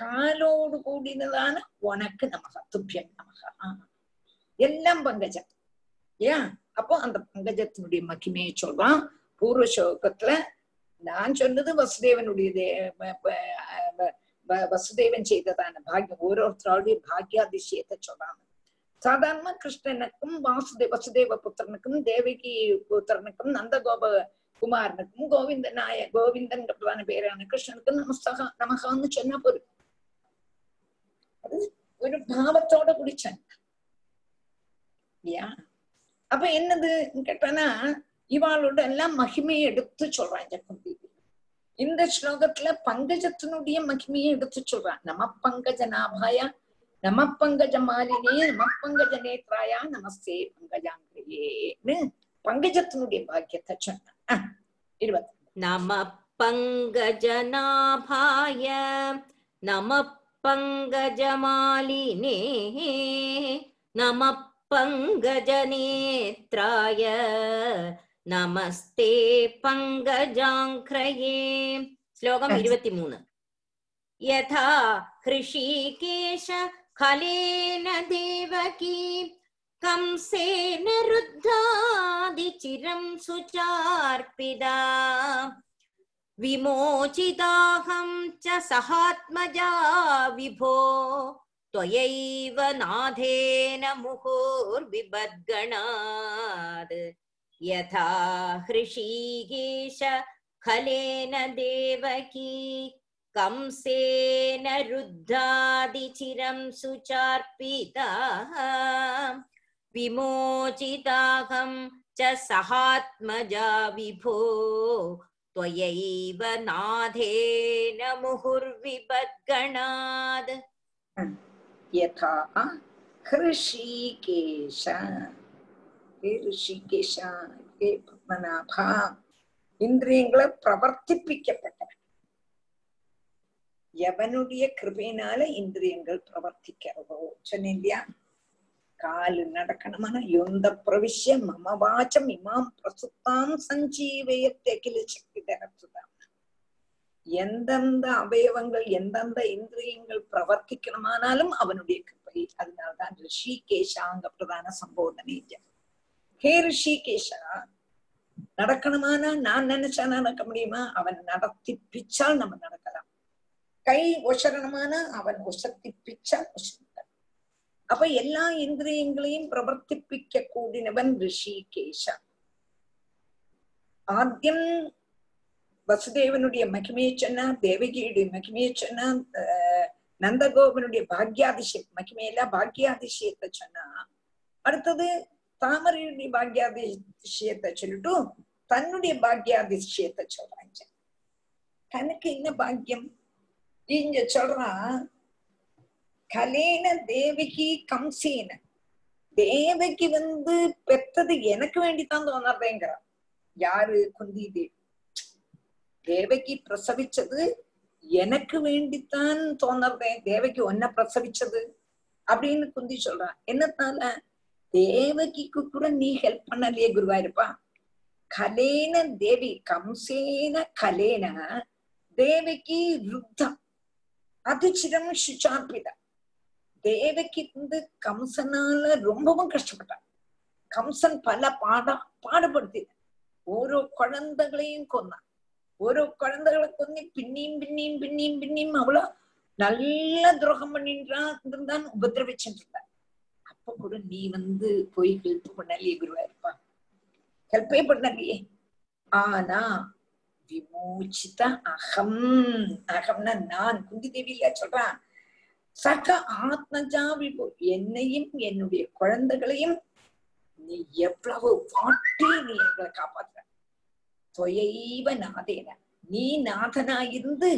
போலுள்ளதான காலோடு கூடினதான உனக்கு நமக துப்பியம் நமக எல்லாம் பங்கஜம். ஏன்? அப்போ அந்த பங்கஜத்தினுடைய மகிமையை சொல்றான். பூர்வ சோகத்துல நான் சொன்னது வசுதேவனுடைய வசுதேவன் செய்ததான பாக்கியம். ஓரோருத்தருடைய பாக்யாதிசயத்தை சொல்றாங்க. சாதாரணமா கிருஷ்ணனுக்கும் வாசுதே வசுதேவ புத்திரனுக்கும் தேவகி புத்திரனுக்கும் நந்தகோப குமாரனுக்கும் கோவிந்த நாய கோவிந்தன் பிரதான பேரான கிருஷ்ணனுக்கும் நமஸ்தகா நமகான்னு சொன்னா അത് ഒരു ഭാവത്തോടെ பாவத்தோட குடிச்சான் இல்லையா அப்ப என்னது கேட்டானா இவாளோட எல்லாம் மகிமையை எடுத்து சொல்றான் ஜக்குந்தி இந்த ஸ்லோகத்துல பங்கஜத்தினுடைய மகிமையை எடுத்து சொல்றான் நம பங்கஜ நாபாய நம பங்கஜ மாலினே நம பங்கஜ நேத்ராயா நமஸ்தே பங்கஜாங்கிரியேன்னு பங்கஜத்தினுடைய பாக்கியத்தை சொன்னான் இருபத்தி நம பங்கஜ நாபாய நம पङ्गजमालिने नमः पङ्गजनेत्राय नमस्ते पङ्गजाङ्घ्रये श्लोकम् इरुपतिमून् यथा हृषिकेश खलेन देवकी कंसेन रुद्धादिचिरं सुचार्पिता। विमोचिताहं च सहात्मजा विभो त्वयैव नाथेन मुहुर्बिभद्गणात् यथा हृषीकेश खलेन देवकी कंसेन रुद्धादिचिरं सुचार्पिता विमोचिताहं च सहात्मजा विभो त्वयैव नाथेन मुहुर्विबद्गणाद् यथा हृषिकेश हे ഋഷികേശ ഹേ പത്മനാഭ ഇന്ദ്രിയങ്ങളെ പ്രവർത്തിപ്പിക്കപ്പെട്ടവൻ എവനുടിയ കൃപയിനാലെ ഇന്ദ്രിയങ്ങൾ പ്രവർത്തിക്കാവോ ചൊന്നില്ല இல்லையா காலு நடக்கணுமான யொந்த பிரவிஷ்ய மம வாச்சம் இமாம் பிரசுத்தாம் சஞ்சீவயத்தை அகில சக்தி தரத்துதான். எந்தெந்த அவயவங்கள் எந்தெந்த இந்திரியங்கள் பிரவர்த்திக்கணுமானாலும் அவனுடைய கிருப்பை. அதனால்தான் ரிஷிகேஷாங்க பிரதான சம்போதனை ஹே ரிஷிகேஷா நடக்கணுமானா? நான் நினைச்சா நடக்க முடியுமா? அவன் நடத்திப்பிச்சால் நம்ம நடக்கலாம். கை ஒசரணுமானா? அவன் ஒசத்திப்பிச்சால் ஒசரலாம் அப்ப எல்லா இந்திரியங்களையும் பிரவர்த்திப்பிக்க கூடினவன் ரிஷிகேஷா ஆദ്യം வசுதேவனுடைய மகிமையை சொன்னா தேவகியுடைய மகிமையை சொன்னா நந்தகோபனுடைய பாக்யாதிசயம் மகிமையில பாக்யாதிசயத்தை சொன்னா அடுத்தது தாமரையுடைய பாக்யாதிசயத்தை சொல்லிட்டும் தன்னுடைய பாக்யாதிசயத்தை சொல்றாங்க. தனக்கு என்ன பாக்கியம்? இங்க சொல்றான் கலேன தேவகி கம்சேன. தேவகி வந்து பெத்தது எனக்கு வேண்டித்தான் தோணறதேங்கிறான் யாரு குந்தி தேவி தேவகி பிரசவிச்சது எனக்கு வேண்டித்தான் தோணறதே தேவகி ஒன்ன பிரசவிச்சது அப்படின்னு குந்தி சொல்றான். என்னத்தால? தேவகிக்கு கூட நீ ஹெல்ப் பண்ணலையே குருவாயிருப்பா. கலேன தேவி கம்சேன கலேன தேவகி அது அதிச்சிரம் சுச்சார்பிதா தேவகி வந்து கம்சனால ரொம்பவும் கஷ்டப்பட்டான். கம்சன் பல பாடா பாடுபடுத்தின ஓரோ குழந்தைகளையும் கொன்னான் ஓரோ குழந்தைகளை கொன்னி பின்னியும் பின்னியும் பின்னியும் பின்னியும் அவ்வளோ நல்ல துரோகம் பண்ணின்றான் இருந்தான் உபதிரவிச்சுட்டு இருந்தான் அப்ப கூட நீ வந்து போய் ஹெல்ப் பண்ணலையே குருவாயிருப்பா ஹெல்ப்பே பண்ணலையே ஆனா விமோச்சித அகம். அகம்னா நான் குந்தி தேவியில சொல்றான். சக ஆத்மஜாவிபோ என்னையும் என்னுடைய குழந்தைகளையும் நீ எவ்வளவு வாட்டி நீ எங்களை காப்பாத்துற. தொயைவ நாதேன. நீ நாதனா இருந்து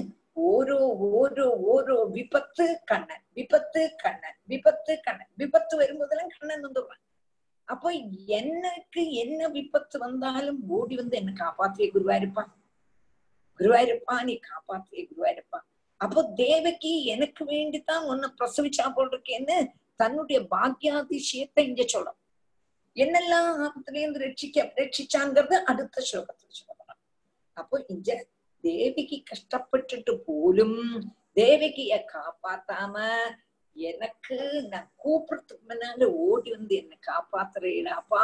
ஓரோ ஓரோ ஓரோ விபத்து கண்ணன் விபத்து கண்ணன் விபத்து கண்ணன் விபத்து வரும்போதெல்லாம் கண்ணன் வந்துடுவான் அப்போ எனக்கு என்ன விபத்து வந்தாலும் ஓடி வந்து என்ன காப்பாத்தியே குருவாயிருப்பா குருவாயிருப்பா நீ காப்பாத்துறிய குருவா இருப்பான் அப்போ தேவகி எனக்கு வேண்டித்தான் உன்னை பிரசவிச்சா போல் இருக்கேன்னு தன்னுடைய பாக்யாதிசயத்தை இங்க சொல்றோம் என்னெல்லாம் ஆபத்திலேருந்து ரட்சிக்க ரட்சிச்சாங்கிறது அடுத்த ஸ்லோகத்துல சொல்லலாம் அப்போ இங்க தேவிக்கு கஷ்டப்பட்டுட்டு போலும் தேவகிய காப்பாத்தாம எனக்கு நான் கூப்பிடுறதுக்கு முன்னால ஓடி வந்து என்ன காப்பாத்துறேடாப்பா.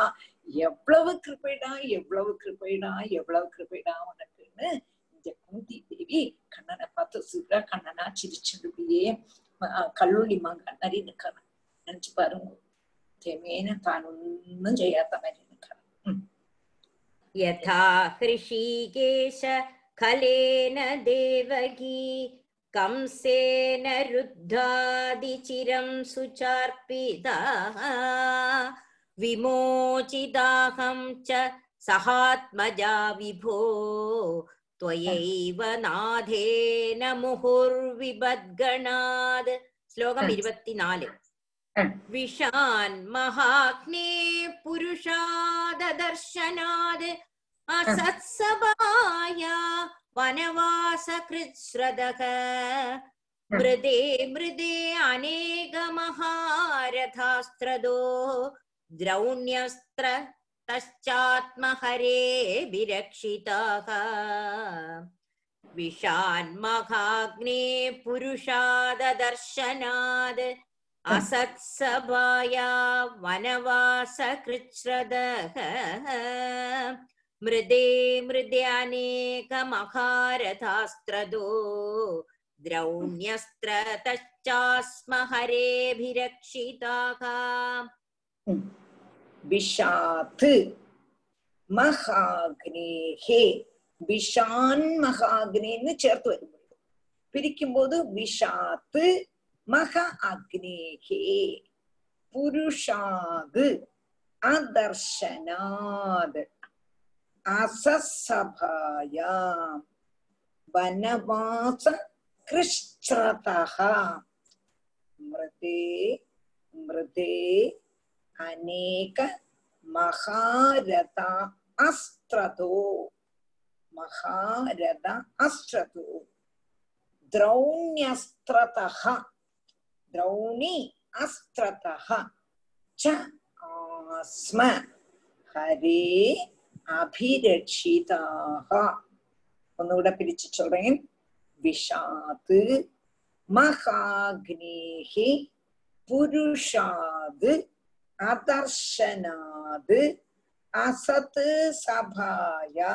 எவ்வளவு கிருப்பைடா எவ்வளவு கிருப்பைடா எவ்வளவு கிருப்பைடா உனக்குன்னு ஜெகந்தி தேவி கண்ணனை பார்த்து சிவரா கண்ணனா சிரிச்சுடுபடியே கல்லூலி மகன் மாதிரி நிக்கிறேன் நினைச்சு பாருங்க. தேமேன தான் ஒன்னும் செய்யாத மாதிரி நிக்கிறேன் யதா ஹிருஷிகேஷ கலேன தேவகி कंसेन रुद्धादिचिरं सुचार्पिताः विमोचिदाहं च सहात्मजा विभो त्वयैव नाथेन मुहुर्विबद्गणाद् श्लोकम् इरुपत्तिनाल् विषान् महाग्ने पुरुषाददर्शनाद् असत्सभाय वनवासकृच्छ्रदः मृदे मृदे अनेकमहारथास्त्रदो द्रौण्यस्त्र तश्चात्महरे विरक्षिताः। विषान्महाग्ने पुरुषाददर्शनाद् असत्सभाया वनवासकृच्छ्रदः। मृदे मृद्यानेकमहारथास्त्रदो द्रौण्यस्त्र तश्चास्महरेभिरक्षिताः விஷாத்து மகாக்னேஹே. விஷான் மகாக்னேன்னு சேர்த்து வரும் பிரிக்கும்போது விஷாத்து மக அக்னேகே புருஷாது அதர்ஷனாத் அசசபாயாம். வனவாச கிருஷ்ணதः மிருதே மிருதே. அநேக மகாரத அஸ்திரதோ மகாரத அஸ்திரதோ द्रौण्यस्त्रतः द्रौणी अस्त्रतः च आस्म ഹരേ അഭിരക്ഷിതാഹ ഒന്നുകൂടെ പിരിച്ചു ചൊറേൻ വിഷാത് മഹാഗ്നേഹി പുരുഷാത് அதர்ஷனாது அசத்து சபாயா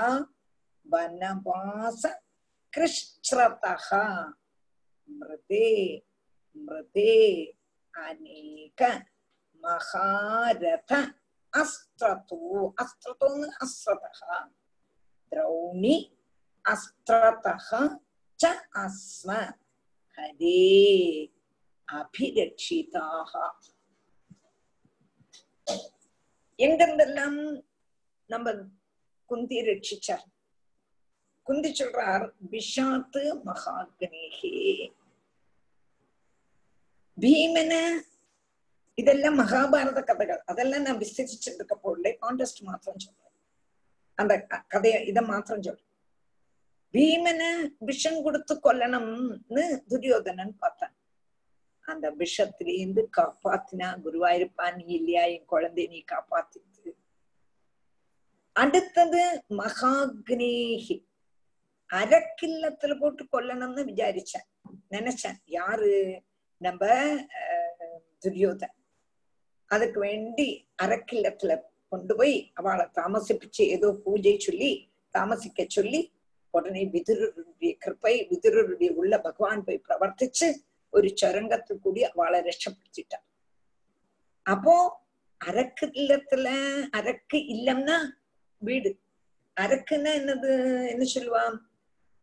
வனவாச கிருஷ்ரதா மிருதே மிருதே அநேக மகாரத அஸ்திரதோ அஸ்திரதோன்னு அஸ்திரதா திரௌணி அஸ்திரதா ச அஸ்ம ஹரே அபிரட்சிதாக எங்கிருந்தெல்லாம் நம்ம குந்தி ரட்சிச்சார்? குந்தி சொல்றார் விஷாத்து மகாக்னேகே பீமன இதெல்லாம் மகாபாரத கதைகள். அதெல்லாம் நான் விஸ்தரிச்சுட்டு இருக்க போடல கான்டெஸ்ட் மாத்திரம் சொல்றேன். அந்த கதைய இத மாத்திரம் சொல்றேன். பீமன விஷம் கொடுத்து கொல்லணும்னு துரியோதனன் பார்த்தான். அந்த விஷத்திலேருந்து காப்பாத்தினா குருவாயிருப்பா நீ இல்லையா? என் குழந்தை நீ காப்பாத்திட்டு. அடுத்தது மகாக்னேகி. அரக்கில்லத்துல போட்டு கொல்லணும்னு விசாரிச்சேன். நினைச்சேன். யாரு? நம்ம அஹ், துரியோதன். அதுக்கு வேண்டி அரக்கில்லத்துல கொண்டு போய் அவளை தாமசிப்பிச்சு ஏதோ பூஜை சொல்லி தாமசிக்க சொல்லி உடனே விதுரருடைய கிருப்பை விதுரருடைய உள்ள பகவான் போய் பிரவர்த்திச்சு ஒரு சரங்கத்தில் கூடி அவளை ரட்சப்படுத்திட்டார் அப்போ அரக்கு இல்லத்துல அரக்கு இல்லம்னா வீடு அரக்குன்னா என்னது என்ன சொல்லுவான்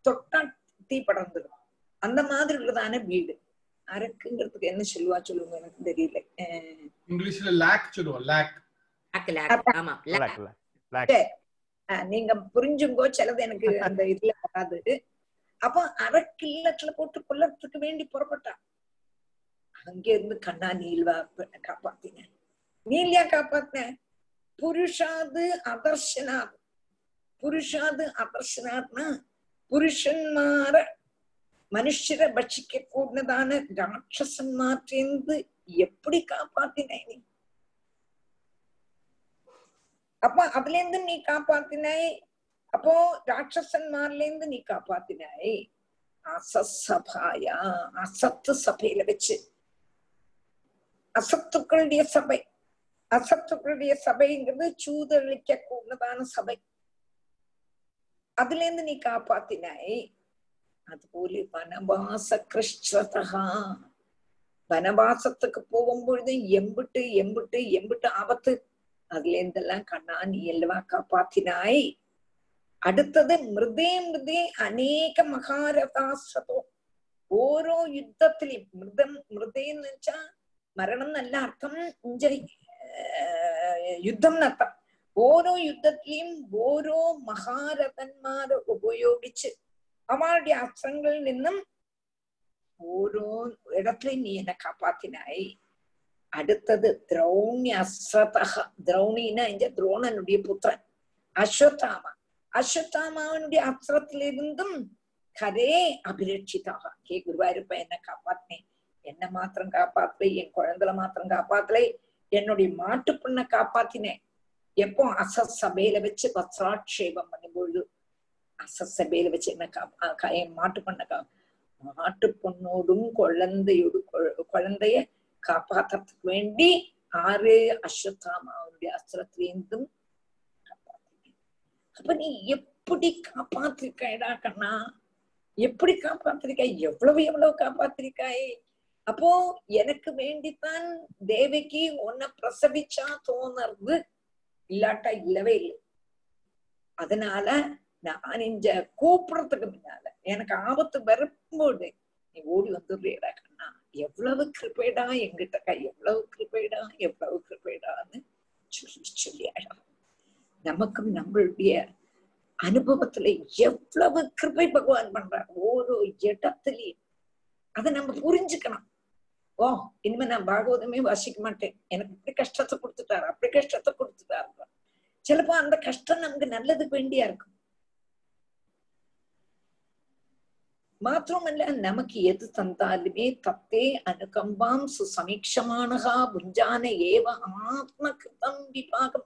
தொட்டா தீ படர்ந்துடும் அந்த மாதிரி உள்ளதான வீடு அரக்குங்கிறதுக்கு என்ன சொல்லுவா சொல்லுங்க எனக்கு தெரியல இங்கிலீஷ்ல லேக் சொல்லுவோம் லேக் நீங்க புரிஞ்சுங்கோ சிலது எனக்கு அந்த இதுல வராது அப்ப அரைக்கில்லத்துல போட்டு கொல்லறதுக்கு வேண்டி புறப்பட்டான் அங்க இருந்து கண்ணா நீல்வா காப்பாத்தின. நீல்யா காப்பாத்தின. புருஷாது அதர்ஷனாத் புருஷாது அதர்ஷனாத்னா புருஷன்மார மனுஷரை பட்சிக்க கூடதான ராட்சசன்மாற்றேந்து எப்படி காப்பாத்தின நீ? அப்ப அதுல இருந்து நீ காப்பாத்தினாய். அப்போ ராட்சசன்மார்லேருந்து நீ காப்பாத்தினாய். அசசபாயா அசத்து சபையில வச்சு. அசத்துக்களுடைய சபை. அசத்துக்களுடைய சபைங்கிறது சூதளிக்க கூடதான சபை. அதுல இருந்து நீ காப்பாத்தினாய். அதுபோல வனவாச கிருஷ்ணதா வனவாசத்துக்கு போகும்பொழுது எம்பிட்டு எம்பிட்டு எம்பிட்டு ஆபத்து. அதுல இருந்தெல்லாம் கண்ணா நீ அல்லவா காப்பாத்தினாய். അടുത്തത് മൃദേ മൃദേ അനേക മഹാരഥാശ്രതോ. ഓരോ യുദ്ധത്തിലും മൃദം മൃദേ എന്ന് വെച്ചാ മരണം എന്നല്ല അർത്ഥം യുദ്ധം എന്നർത്ഥം ഓരോ യുദ്ധത്തിലെയും ഓരോ മഹാരഥന്മാരെ ഉപയോഗിച്ച് അവളുടെ അസ്ത്രങ്ങളിൽ നിന്നും ഓരോ ഇടത്തിലും നീ എന്നെ കാപ്പാത്തിനായി. അടുത്തത് ദ്രൗണി അശ്രത ദ്രൗണീന എന്റെ ദ്രോണനുടിയ പുത്രൻ. അശ്വത്ഥാമ. அஸ்வத்தாமாவனுடைய அஸ்திரத்திலிருந்தும் கதே அபிரட்சிதாக கே குருவாயிருப்ப என்ன காப்பாத்தினேன் என்ன மாத்திரம் காப்பாத்தலை என் குழந்தைல மாத்திரம் காப்பாத்தலை என்னுடைய மாட்டு புண்ண காப்பாத்தினேன் எப்போ அசத் சபையில வச்சு வஸ்திராட்சேபம் பண்ணும்பொழுது அசத் சபையில வச்சு என்ன காப்பா என் மாட்டு பொண்ணை கா மாட்டு பொண்ணோடும் குழந்தையோடு குழந்தைய காப்பாத்துறதுக்கு வேண்டி ஆறு அஸ்வத்தாமாவுடைய அஸ்திரத்திலேருந்தும் அப்ப நீ எப்படி காப்பாத்திருக்கடா கண்ணா? எப்படி காப்பாத்திருக்காய்? எவ்வளவு எவ்வளவு காப்பாத்திருக்காய்? அப்போ எனக்கு வேண்டித்தான் தேவிக்கு உன்னை பிரசவிச்சா தோணுறது இல்லாட்டா இல்லவே இல்லை. அதனால நான் இந்த கூப்பிடுறதுக்கு முன்னால எனக்கு ஆபத்து வரும்போது நீ ஓடி வந்துடுறியடா கண்ணா. எவ்வளவு கிருப்பேடா எங்கிட்ட கை எவ்வளவு கிருப்பேடா எவ்வளவு கிருப்பேடான்னு சொல்லி சொல்லி அழகா. நமக்கும் நம்மளுடைய அனுபவத்துல எவ்வளவு கிருபை பகவான் பண்றார் ஒரு இடத்துலயும் அதை நம்ம புரிஞ்சுக்கணும் ஓ இனிமே நான் பாகவதமே வாசிக்க மாட்டேன் எனக்கு இப்படி கஷ்டத்தை கொடுத்துட்டாரு அப்படி கஷ்டத்தை கொடுத்துட்டாரு சிலப்போ அந்த கஷ்டம் நமக்கு நல்லதுக்கு வேண்டியா இருக்கும் മാത്രമല്ല നമുക്ക് എത് തന്നാലുമേ തത്തേ അനുകമ്പാം സുസമീക്ഷമാണഹ ഭുഞ്ചാന ഏവ ആത്മകൃതം വിഭാഗം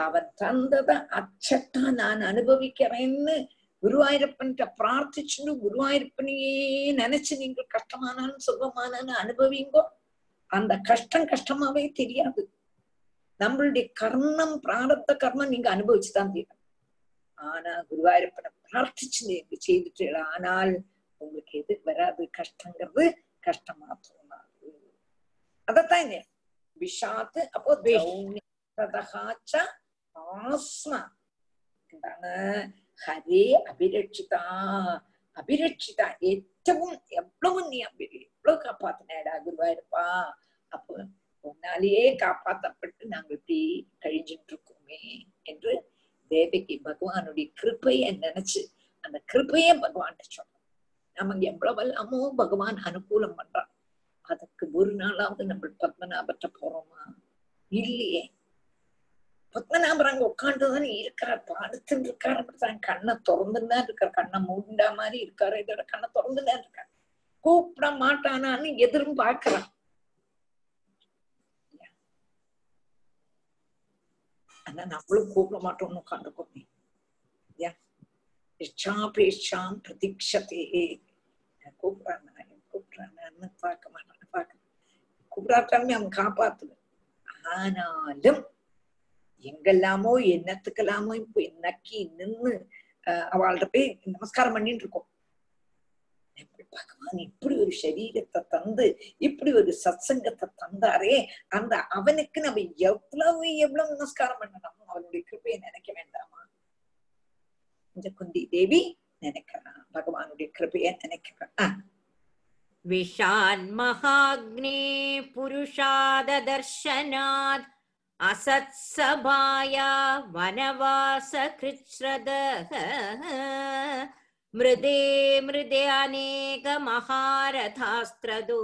அவன் தந்தத அச்சட்டா நான் அனுபவிக்கிறேன்னு குருவாயூரப்பன்கிட்ட பிரார்த்திச்சுன்னு குருவாயூரப்பனையே நினைச்சு நீங்க கஷ்டமானாலும் சுகமானாலும் அனுபவிங்கோ? அந்த கஷ்டம் கஷ்டமாவே தெரியாது. நம்மளுடைய கர்ணம் பிராரத்த கர்மம் நீங்க அனுபவிச்சுதான் தீரும் ஆனா குருவாயூரப்பனை பிரார்த்திச்சு நீங்க செய்துட்டு ஆனால் உங்களுக்கு எது வராது? கஷ்டங்கிறது கஷ்டமா தோணாது. அதத்தான் விஷாத்து அப்போ ஆத்மா. എന്താണ് ഹരേ അഭിരക്ഷിത അഭിരക്ഷിത ഏറ്റവും എവ്വളവും നീ അഭി എവ്വളവ് കാപ്പാത്തിനേടാ ഗുരുവായൂരപ്പാ അപ്പൊ உன்னாலேயே காப்பாற்றப்பட்டு நாங்க இப்படி கழிஞ்சுட்டு இருக்கோமே என்று தேவகி பகவானுடைய கிருப்பைய நினைச்சு அந்த கிருப்பைய பகவான் சொன்னோம் நமக்கு எவ்வளவெல்லாமோ பகவான் அனுகூலம் பண்றான். அதுக்கு ஒரு நாளாவது நம்ம பத்மநாபற்ற போறோமா? இல்லையே. பத்மநாபர் உட்காந்துதான் இருக்கார் படுத்துட்டு இருக்காரு அப்படித்தான் கண்ணை திறந்துதான் இருக்காரு. கண்ணை மூண்டா மாதிரி இருக்காரு. இதோட கண்ணை திறந்துதான் இருக்காரு. கூப்பிட மாட்டானான்னு எதிரும் பாக்குறான் ஆனா நம்மளும் கூப்பிட மாட்டோம்னு உட்காந்துக்கோமே இஷ்டாபேஷாம் பிரதீட்சத்தே கூப்பிடுறான் கூப்பிடுறான்னு பார்க்க மாட்டான். பார்க்க கூப்பிடாட்டாலுமே அவன் காப்பாத்துவேன். ஆனாலும் எங்கெல்லாமோ என்னத்துக்கெல்லாமோ இப்ப நக்கி நின்னு அவள்கிட்ட போய் நமஸ்காரம் பண்ணிட்டு இருக்கோம். பகவான் இப்படி ஒரு சரீரத்தை தந்து இப்படி ஒரு சத்சங்கத்தை தந்தாரே அந்த அவனுக்கு நம்ம எவ்வளவு எவ்வளவு நமஸ்காரம் பண்ணணும் அவனுடைய கிருப்பையை நினைக்க வேண்டாமா? இந்த குந்தி தேவி நினைக்கிறான் பகவானுடைய கிருப்பையை நினைக்கிறான் விஷான் மகாக்னே புருஷாத தர்ஷனாத் असत्सभाया वनवासकृच्छ्रदः मृदे मृदे अनेकमहारथास्त्रदो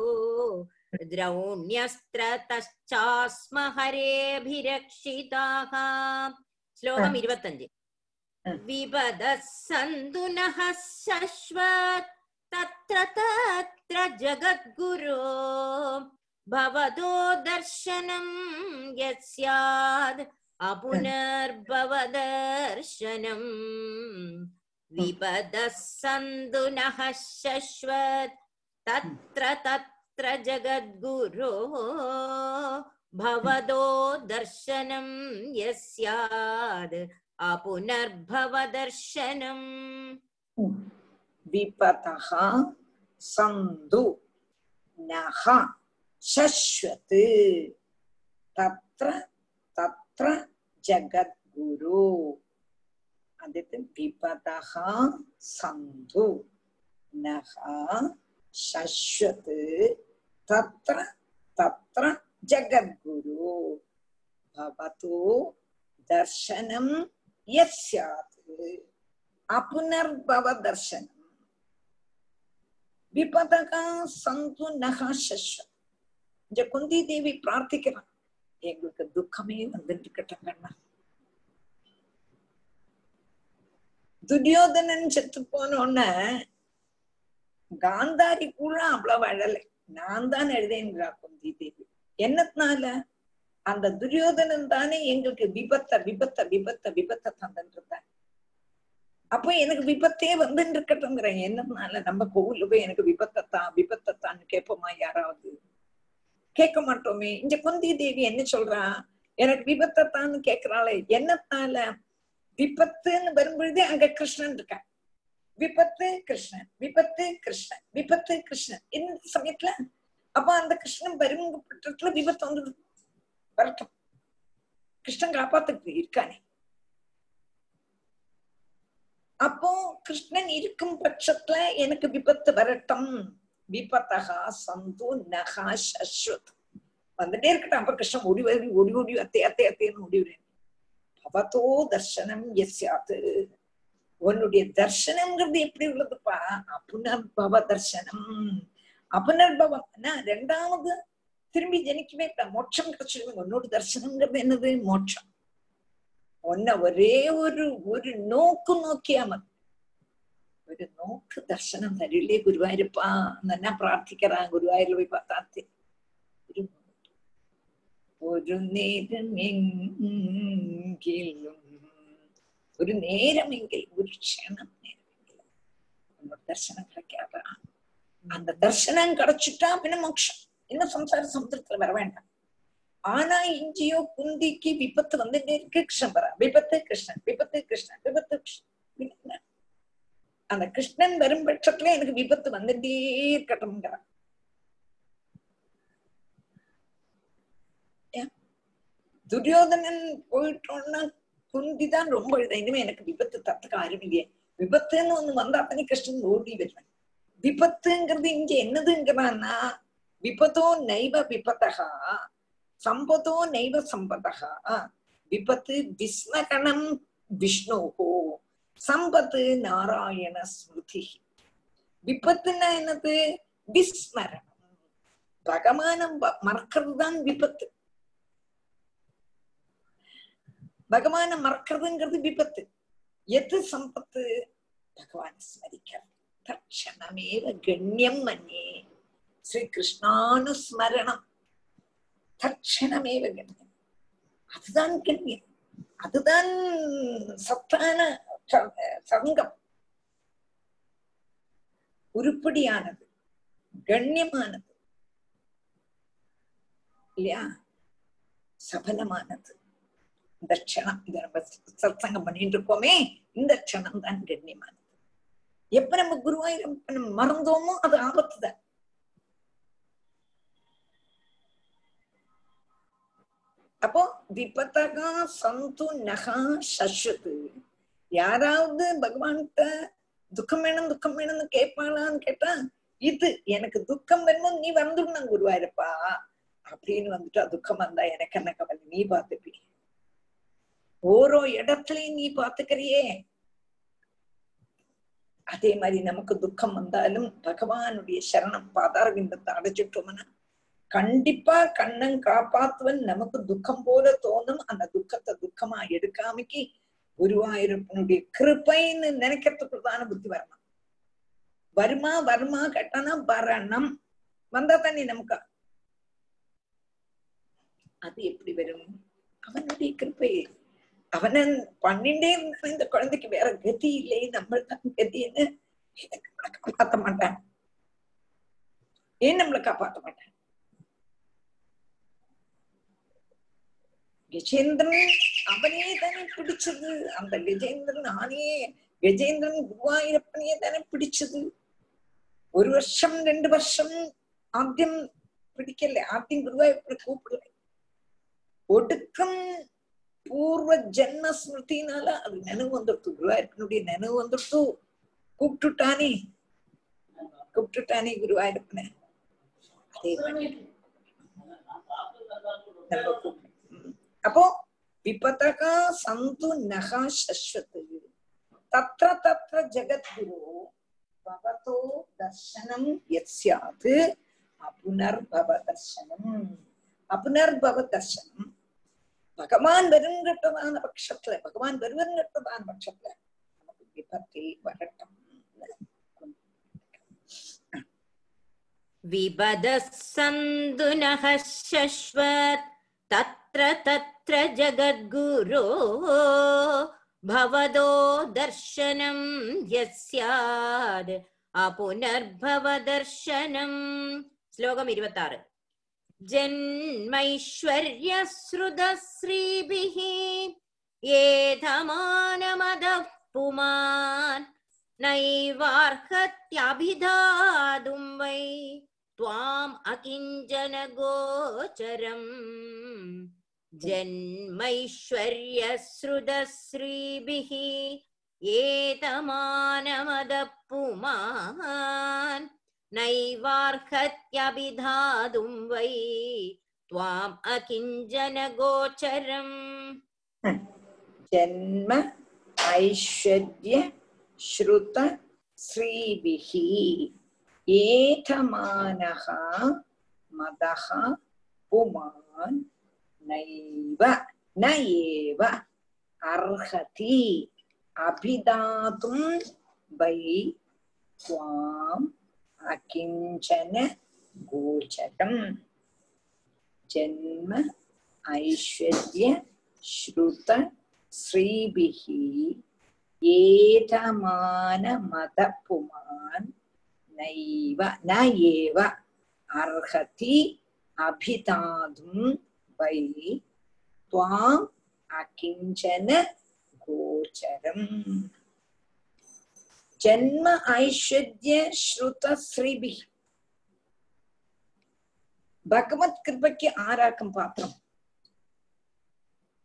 द्रौण्यस्त्रतश्चास्म हरेभिरक्षिताः श्लोकम् इवतञ्ज् विपदः सन्तु नः सश्व तत्र तत्र जगद्गुरो भवतो दर्शनं यस्याद् अपुनर्भवदर्शनम् विपदः सन्तु नः शश्वत् तत्र तत्र जगद्गुरो भवतो दर्शनं यस्याद् अपुनर्भवदर्शनम् विपतः सन्तु नः Saswati Tatra Tatra Jagat Guru. Aditya Vipadaha Sandhu Naha Saswati Tatra Tatra Jagat Guru. Bhavatu Darshanam apunar baba Darshanam. Vipadaha santu Naha Saswati இந்த குந்தி தேவி பிரார்த்திக்கிறான் எங்களுக்கு துக்கமே வந்துட்டு இருக்கட்டுங்கண்ணா துரியோதனன் செத்து போனோன்ன காந்தாரி கூட அவ்வளவு அழலை நான் தான் எழுதேங்கிறா குந்தி தேவி. என்னத்தினால அந்த துரியோதனன் தானே எங்களுக்கு விபத்த விபத்த விபத்த விபத்த தந்துட்டு இருந்தான் அப்போ எனக்கு விபத்தே வந்துட்டு இருக்கட்டும்ங்கிறேன் என்னதுனால? நம்ம கோவில்ல போய் எனக்கு விபத்தத்தான் விபத்தத்தான்னு கேட்போமா யாராவது? கேட்க மாட்டோமே. இந்த குந்தி தேவி என்ன சொல்றா? எனக்கு விபத்தத்தான்னு கேக்குறாளே என்னத்தால? விபத்துன்னு வரும்பொழுது அங்க கிருஷ்ணன் இருக்கான் விபத்து கிருஷ்ணன் விபத்து கிருஷ்ணன் விபத்து கிருஷ்ணன். இந்த சமயத்துல அப்ப அந்த கிருஷ்ணன் வரும்பட்டத்துல விபத்து வந்து வரட்டும். கிருஷ்ணன் காப்பாத்துக்கு இருக்கானே. அப்போ கிருஷ்ணன் இருக்கும் பட்சத்துல எனக்கு விபத்து வரட்டும். விபத்தகா சந்து நகா சஸ்வத் வந்துட்டே இருக்கட்டும் அப்ப கிருஷ்ணன் ஓடி ஓடி ஓடி ஓடி அத்தே அத்தே அத்தேன்னு ஓடி விடுறேன் அவதோ தர்சனம் எஸ்யாத்து உன்னுடைய தர்சனம்ங்கிறது எப்படி உள்ளதுப்பா? அப்புனர்பவ தர்சனம் அப்புனர்பவம்னா ரெண்டாவது திரும்பி ஜனிக்குமே மோட்சம் கிடைச்சிருக்கு. உன்னோட தர்சனம்ங்கிறது என்னது? மோட்சம். உன்னை ஒரே ஒரு ஒரு நோக்கு நோக்கியா மதி ഒരു നോക്ക് ദർശനം തരില്ലേ ഗുരുവായൂരപ്പ എന്നാ പ്രാർത്ഥിക്കറാ ഗുരുവായൂരിൽ പോയി പത്താത്തി ഒരു ഒരു നേരം എങ്കിലും ഒരു നേരമെങ്കിൽ ഒരു ക്ഷണം നേരമെങ്കിലും உன்னோட தர்சனம் கிடைக்காதா அந்த தர்சனம் கிடைச்சிட்டா பின்ன மோட்சம் இன்னும் சம்சார சமுத்திரத்துல வர வேண்டாம் ஆனா இங்கேயோ குந்திக்கு விபத்து வந்துட்டே இருக்கு கிருஷ்ணன் வரா விபத்து கிருஷ்ணன் விபத்து கிருஷ்ணன் விபத்து கிருஷ்ணன் அந்த கிருஷ்ணன் வரும் பட்சத்துல எனக்கு விபத்து வந்துட்டே இருக்கட்டும்ங்கிறான் துரியோதனன் போயிட்டோம்னா குந்திதான் ரொம்ப இனிமே எனக்கு விபத்து தத்துக்கு ஆரம்பிங்க விபத்துன்னு ஒண்ணு வந்தா தானே கிருஷ்ணன் ஓடி வருவேன். விபத்துங்கிறது இங்க என்னதுங்கிறான்னா விபத்தோ நைவ விபத்தகா சம்பதோ நைவ சம்பதகா விபத்து விஸ்மகணம் விஷ்ணுகோ சம்பத்து நாராயண ஸ்மிருதி விபத்துன்னா என்னது? விஸ்மரணம். பகவானம் மறக்கிறது தான் விபத்து. பகவான மறக்கிறதுங்கிறது விபத்து. எது சம்பத்து? பகவான ஸ்மரிக்கிறது தட்சணமேவ கண்யம் மன்னே. ஸ்ரீ கிருஷ்ணானுஸ்மரணம் தட்சணமேவ கண்யம் அதுதான் கண்யம் அதுதான் சத்தான சங்கம். உருப்படியானது கண்ணியமானது இல்லையா? சபலமானது. இந்த க்ஷணம் இதை நம்ம சத்சங்கம் பண்ணிட்டு இருக்கோமே இந்த க்ஷணம் தான் கண்ணியமானது. எப்ப நம்ம குருவாயிரம் நம்ம மறந்தோமோ அது ஆபத்து தான். அப்போ விபத்தகா சந்து நகா சஸ்வத்து யாராவது பகவான்கிட்ட துக்கம் வேணும் துக்கம் வேணும்னு கேட்பாளான்னு கேட்டா இது எனக்கு துக்கம் வேணும் நீ வந்துடணும் குருவாயிருப்பா. அப்படின்னு வந்துட்டா துக்கம் வந்தா எனக்கு என்ன கவலை? நீ பாத்துப்பி ஓரோ இடத்துலயும் நீ பாத்துக்கிறியே அதே மாதிரி நமக்கு துக்கம் வந்தாலும் பகவானுடைய சரணம் பாதாரவிந்தத்தை அடைச்சிட்டோம்னா கண்டிப்பா கண்ணன் காப்பாத்துவன். நமக்கு துக்கம் போல தோணும். அந்த துக்கத்தை துக்கமா எடுக்காமக்கி குருவாயூரப்பனுடைய கிருப்பைன்னு நினைக்கிறதுக்குதான புத்தி வரணும். வருமா வருமா கேட்டானா வரணும் வந்தா தண்ணி நமக்கு. அது எப்படி வரும்? அவனுடைய கிருப்பை அவன பண்ணிண்டே இருந்தான் இந்த குழந்தைக்கு வேற கதி இல்லை. நம்ம தான் கதின்னு காப்பாத்த மாட்டான். ஏன் நம்மளை காப்பாத்த மாட்டான்? கஜேந்திரன் அவனே தானே பிடிச்சது. அந்த கஜேந்திரன் ஆனே கஜேந்திரன் குருவாயூரப்பனையே தானே பிடிச்சது. ஒரு வருஷம் ரெண்டு வருஷம் ஆத்தியம் பிடிக்கல. ஆத்தியம் குருவாயூரப்பனை கூப்பிடல. ஒடுக்கம் பூர்வ ஜென்ம ஸ்மிருத்தினால அது நினைவு வந்துடுத்து. குருவாயூரப்பனுடைய நினைவு வந்துடுத்து. கூப்பிட்டுட்டானே. கூப்பிட்டுட்டானே குருவாயூரப்பனை. அதே மாதிரி நம்ம கூப்பிட்டு അപ്പോ വിപതക സന്തു നഹ ശശ്വത് തത്ര തത്ര ജഗദ്ഗുരു ഭവതോ ദർശനം യസ്യാത് അപുനർഭവ ദർശനം അപുനർഭവ ദർശനം ഭഗവാൻ വരുന്നതാണ് പക്ഷത്തില് ഭഗവാൻ വരുന്നതാണ് പക്ഷത്തില് നമുക്ക് വിപത്തി വരട്ടം വിപദ സന്തുനഹ ശശ്വത് തത്ര यत्र तत्र जगद्गुरो भवदो दर्शनं यस्याद् अपुनर्भवदर्शनं श्लोकम् इवतारु जन्मैश्वर्यश्रुतश्रीभिः एधमानमदः पुमान् नैवार्हत्याभिधातुं वै त्वाम् अकिञ्चन गोचरम् जन्मैश्वर्यश्रुतश्रीभिः एतमानमदः पुमान् नैवार्हत्यभिधातुं वै त्वाम् अकिञ्चन गोचरम् जन्म ऐश्वर्य श्रुत श्रीभिः एधमानः मदः पुमान् நைவ ந ஏவ அர்ஹதி அபிதாதும் வை துவாம் அகிஞ்சன கோச்சரம் ஜென்ம ஐஸ்வர்ய ஸ்ருத ஸ்ரீபிஹி ஏதமான மத புமான் நைவ ந ஏவ அர்ஹதி அபிதாதும் வை துவாம் அகிஞ்சன கோச்சரம். ஜன்ம ஐஸ்வர்ய ஸ்ருதஸ்ரீபி பகவத் கிருபைக்கு ஆராக்கம் பாத்திரம்.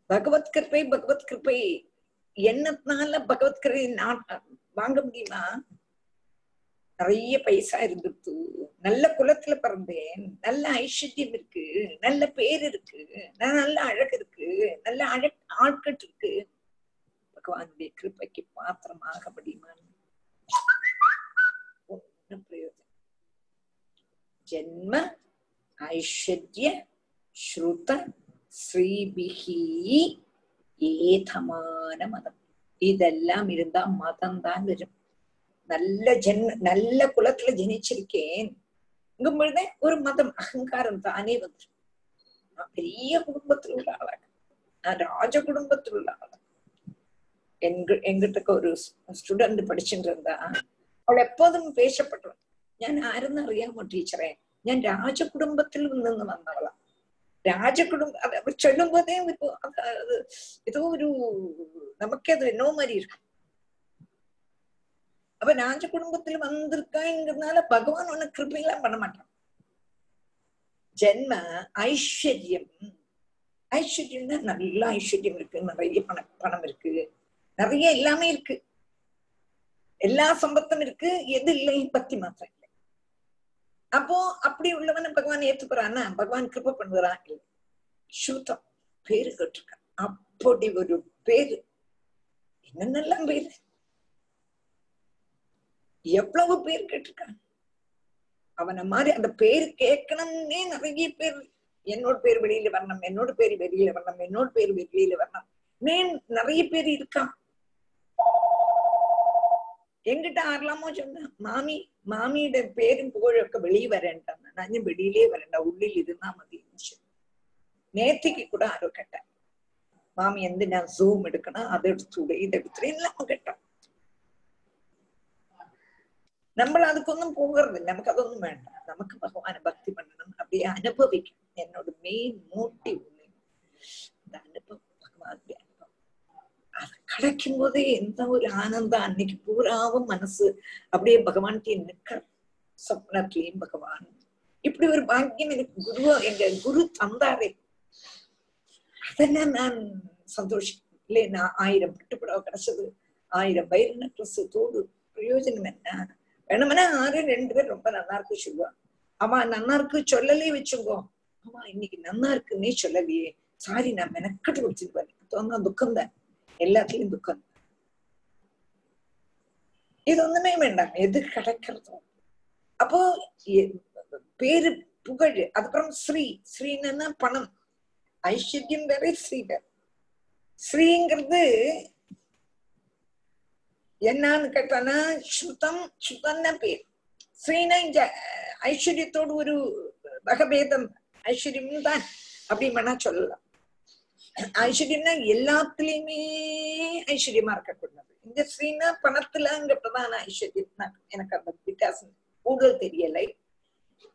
பகவத் கிருப்பை பகவத் கிருப்பை எண்ணத்தினால பகவத் கிருப்பை வாங்க முடியுமா? நிறைய பைசா இருந்துட்டு நல்ல குலத்துல பிறந்தேன். நல்ல ஐஸ்வர்யம் இருக்கு. நல்ல பேர் இருக்கு. நல்ல அழகு இருக்கு. நல்ல அழ ஆட்கள் இருக்கு. பகவானுடைய கிருபைக்கு பாத்திரமாக முடியுமான்னு ஒன்னும் பிரயோஜனம் ஜென்ம ஐஸ்வர்ய ஸ்ருத ஸ்ரீபிகி ஏதமான மதம். இதெல்லாம் இருந்தா மதம் தான் வரும். நல்ல ஜென்ம நல்ல குலத்துல ஜனிச்சிருக்கேன் பொழுதே ஒரு மதம் அகங்காரம் தானே வந்துடும் நான் பெரிய குடும்பத்துல உள்ள ஆளா நான் ராஜ குடும்பத்துல உள்ள ஆளா எங்க எங்கிட்ட ஒரு സ്റ്റുഡന്റ് പഠിച്ചിട്ട് இருந்தா അവൾ എപ്പോഴും പേശപ്പെട്ടു ഞാൻ ആരെന്ന് അറിയാമോ ടീച്ചറെ ഞാൻ രാജകുടുംബത്തിൽ നിന്ന് വന്നവളാ രാജകുടുംബ അത് അവർ ചൊല്ലുമ്പോതേ ഇപ്പൊ അത് അത് ஏதோ ஒரு நமக்கே அது என்னோ மாதிரி இருக்கு அப்ப ராஜ குடும்பத்துல வந்திருக்காங்கிறதுனால பகவான் உன்னை கிருப்பையெல்லாம் பண்ண மாட்டான். ஜென்ம ஐஸ்வர்யம். ஐஸ்வர்யம்னா நல்ல ஐஸ்வர்யம் இருக்கு நிறைய பணம் பணம் இருக்கு. நிறைய எல்லாமே இருக்கு. எல்லா சம்பத்தும் இருக்கு எது இல்லை பக்தி மாத்திரம் இல்லை. அப்போ அப்படி உள்ளவன பகவான் ஏத்துக்கிறான்னா பகவான் கிருப்ப பண்ணுகிறான் இல்லை. சூத்தம் பேரு கேட்டிருக்கான். அப்படி ஒரு பேரு. என்னென்னலாம் பேரு? எவ்வளவு பேர் கேட்டிருக்காங்க? அவனை மாதிரி அந்த பேர் கேட்கணும்னே நிறைய பேர் என்னோட பேர் வெளியில வரணும் என்னோட பேர் வெளியில வரணும் என்னோட பேர் வெளியில வரணும். நிறைய பேர் இருக்கான். எங்கிட்ட ஆறலாமோ சொன்ன மாமி மாமியோட பேரும் புகழொக்க வெளியே வரேன்டான் நான் வெளியிலே வரேன்டா. உள்ளில் இருந்தா மதியம் நேத்திக்கு கூட ஆரோ கேட்டேன் மாமி எந்த நான் ஜூம் எடுக்கணும் அதை எடுத்துடு இதை எடுத்துடு எல்லாமே கேட்டான் നമ്മൾ അതുക്കൊന്നും പോകരുത് നമുക്ക് അതൊന്നും വേണ്ട നമുക്ക് ഭഗവാനെ ഭക്തി പണ്ണണം அப்படியே அனுபவிக்கணும் என்னோட மெயின் மோட்டிவ் இந்த அனுபவம் பகவானுடைய அனுபவம் அது கிடைக்கும் போதே எந்த ஒரு ஆனந்தம் அன்னைக்கு பூராவும் மனசு அப்படியே பகவான்கிட்ட நிக்கிற சொப்னத்திலையும் பகவான் இப்படி ஒரு பாக்கியம் எனக்கு குரு எங்க குரு தந்தாரே அதெல்லாம் நான் சந்தோஷம் இல்லை நான் ஆயிரம் பட்டுப்படவை கிடைச்சது ஆயிரம் வைர நெக்லஸ் தோடு பிரயோஜனம் என்ன வேணும்னா ஆறு ரெண்டு பேர் ரொம்ப நல்லா இருக்கு சொல்லுவான் ஆமா நல்லா இருக்கு சொல்லலே வச்சுங்கோ. ஆமா இன்னைக்கு நல்லா இருக்குன்னே சொல்லலையே. சாரி நான் மெனக்கட்டு குடிச்சிட்டு வரேன் துக்கம் தான் எல்லாத்துலயும் துக்கம். இது ஒண்ணுமே வேண்டாம். எது கிடைக்கிறதோ. அப்போ பேரு புகழ் அதுக்கப்புறம் ஸ்ரீ. ஸ்ரீன்னா பணம். ஐஸ்வர்யம் வேற ஸ்ரீ வேற. ஸ்ரீங்கிறது എന്നാന്ന് കേട്ടാണ് ശ്രുതം ശ്രുതന്ന പേര് ஸ்ரீனா இந்த ஐஸ்வர்யத்தோடு ஒரு வகபேதம் ஐஸ்வர்யம் தான் அப்படி வேணா சொல்லலாம் ஐஸ்வர்யம்னா எல்லாத்துலயுமே ஐஸ்வர்யமா இருக்கக்கூடாது இந்த ஸ்ரீனா பணத்துலங்க பிரதான ஐஸ்வர்யம் நான் எனக்கு அந்த வித்தியாசம் கூடுதல் தெரியலை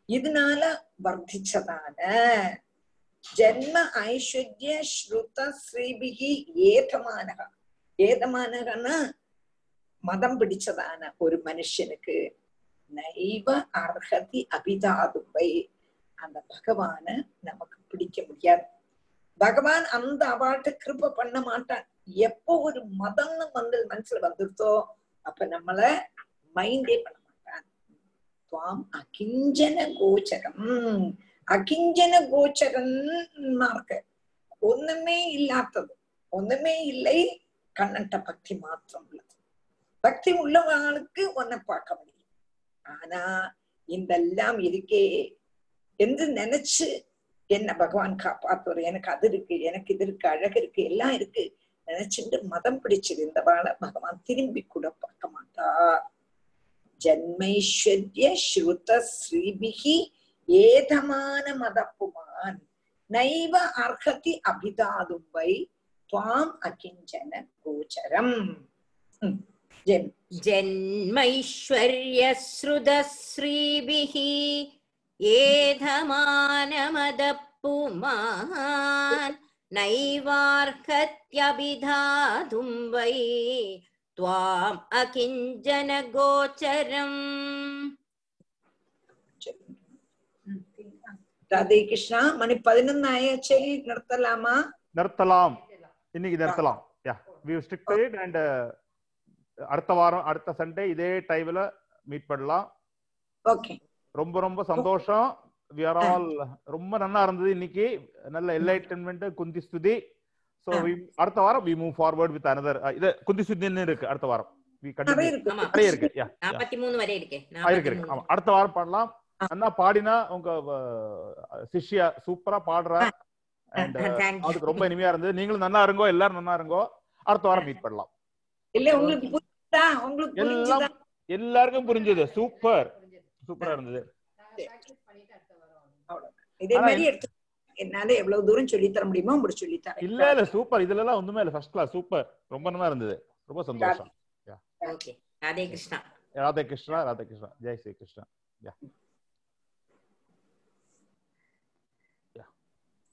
இதனால வர்த்திச்சதான ஜன்ம ஐஸ்வர்ய ஸ்ருத ஸ்ரீபிகி ஏதமானக ஏதமானகன்னா மதம் பிடிச்சதான ஒரு மனுஷனுக்கு நைவ அர்ஹதி அபிதாதுவை அந்த பகவான நமக்கு பிடிக்க முடியாது பகவான் அந்த அவார்ட்ட கிருப பண்ண மாட்டான் எப்போ ஒரு மதம்னு வந்து மனசுல வந்துருத்தோ அப்ப நம்மள மைண்டே பண்ண மாட்டான் துவாம் அகிஞ்சன கோச்சகம் அகிஞ்சன கோச்சரம் இருக்கு ஒண்ணுமே இல்லாதது ஒண்ணுமே இல்லை கண்ணன்ட்ட பக்தி மாத்திரம் பக்தி உள்ளவங்களுக்கு உன்னை பார்க்க முடியும். ஆனா இதெல்லாம் இருக்கே. என்று நினைச்சு என்ன பகவான் காப்பாத்துவார். எனக்கு அது இருக்கு எனக்கு இது இருக்கு அழகு இருக்கு எல்லாம் இருக்கு. நினைச்சுட்டு மதம் பிடிச்சிருந்தவாள பகவான் திரும்பி கூட பார்க்க மாட்டார். ஜன்மைஸ்வர்ய ஸ்ருத ஸ்ரீபிகி ஏதமான மதப்புமான். நைவ அர்ஹதி அபிதாதும்பை துவாம் அகிஞ்சன கோச்சரம். ம், जन्मैश्वर्यश्रुतश्रीभिः एधमानमदप्पुमान् नैवार्हत्यभिधातुं वै त्वाम् अकिञ्चन गोचरम् ராதே கிருஷ்ணா மணி பதினொன்னு ஆயாச்சே நிறுத்தலாமா நிறுத்தலாம் இன்னைக்கு நிறுத்தலாம் yeah we stick to it and அடுத்த வாரம் அடுத்த சண்டே இதே டைம்ல மீட் பண்ணலாம். ஓகே ரொம்ப ரொம்ப சந்தோஷம். வி ஆர் ஆல் ரொம்ப நல்லா இருந்தது இன்னைக்கு. நல்ல என்லைட்டன்மெண்ட் குந்தி ஸ்துதி. சோ அடுத்த வாரம் we move forward with another இது குந்தி ஸ்துதின்னு இருக்கு அடுத்த வாரம். வி கண்டினியூ இருக்கு. ஆமா. நிறைய இருக்கு. யா நாற்பத்தி மூணு வரை இருக்கு. இருக்கு இருக்கு. ஆமா. அடுத்த வாரம் பாடலாம். அண்ணா பாடினா உங்க சிஷ்யா சூப்பரா பாடுறா. அண்ட். அதுக்கு ரொம்ப இனிமையா இருந்தது. நீங்களும் நல்லா இருங்கோ எல்லாரும் நல்லா இருங்கோ. அடுத்த வாரம் மீட் பண்ணலாம். இல்ல உங்களுக்கு எல்லாம் எல்லாருக்கும் புரிஞ்சது. சூப்பர். சூப்பரா இருந்தது. இதே ஆனா மாதிரி எடுத்து என்னால எவ்வளவு தூரம் சொல்லி தர முடியுமோ உங்களுக்கு சொல்லி தரேன். இல்ல இல்ல சூப்பர். இதுல எல்லாம் ஒண்ணுமே இல்ல. First class super. ரொம்ப நல்லா இருந்தது. ரொம்ப சந்தோஷம். ஓகே. ராதே கிருஷ்ணா. ராதே கிருஷ்ணா ராதே கிருஷ்ணா. ஜெய் ஸ்ரீ கிருஷ்ணா.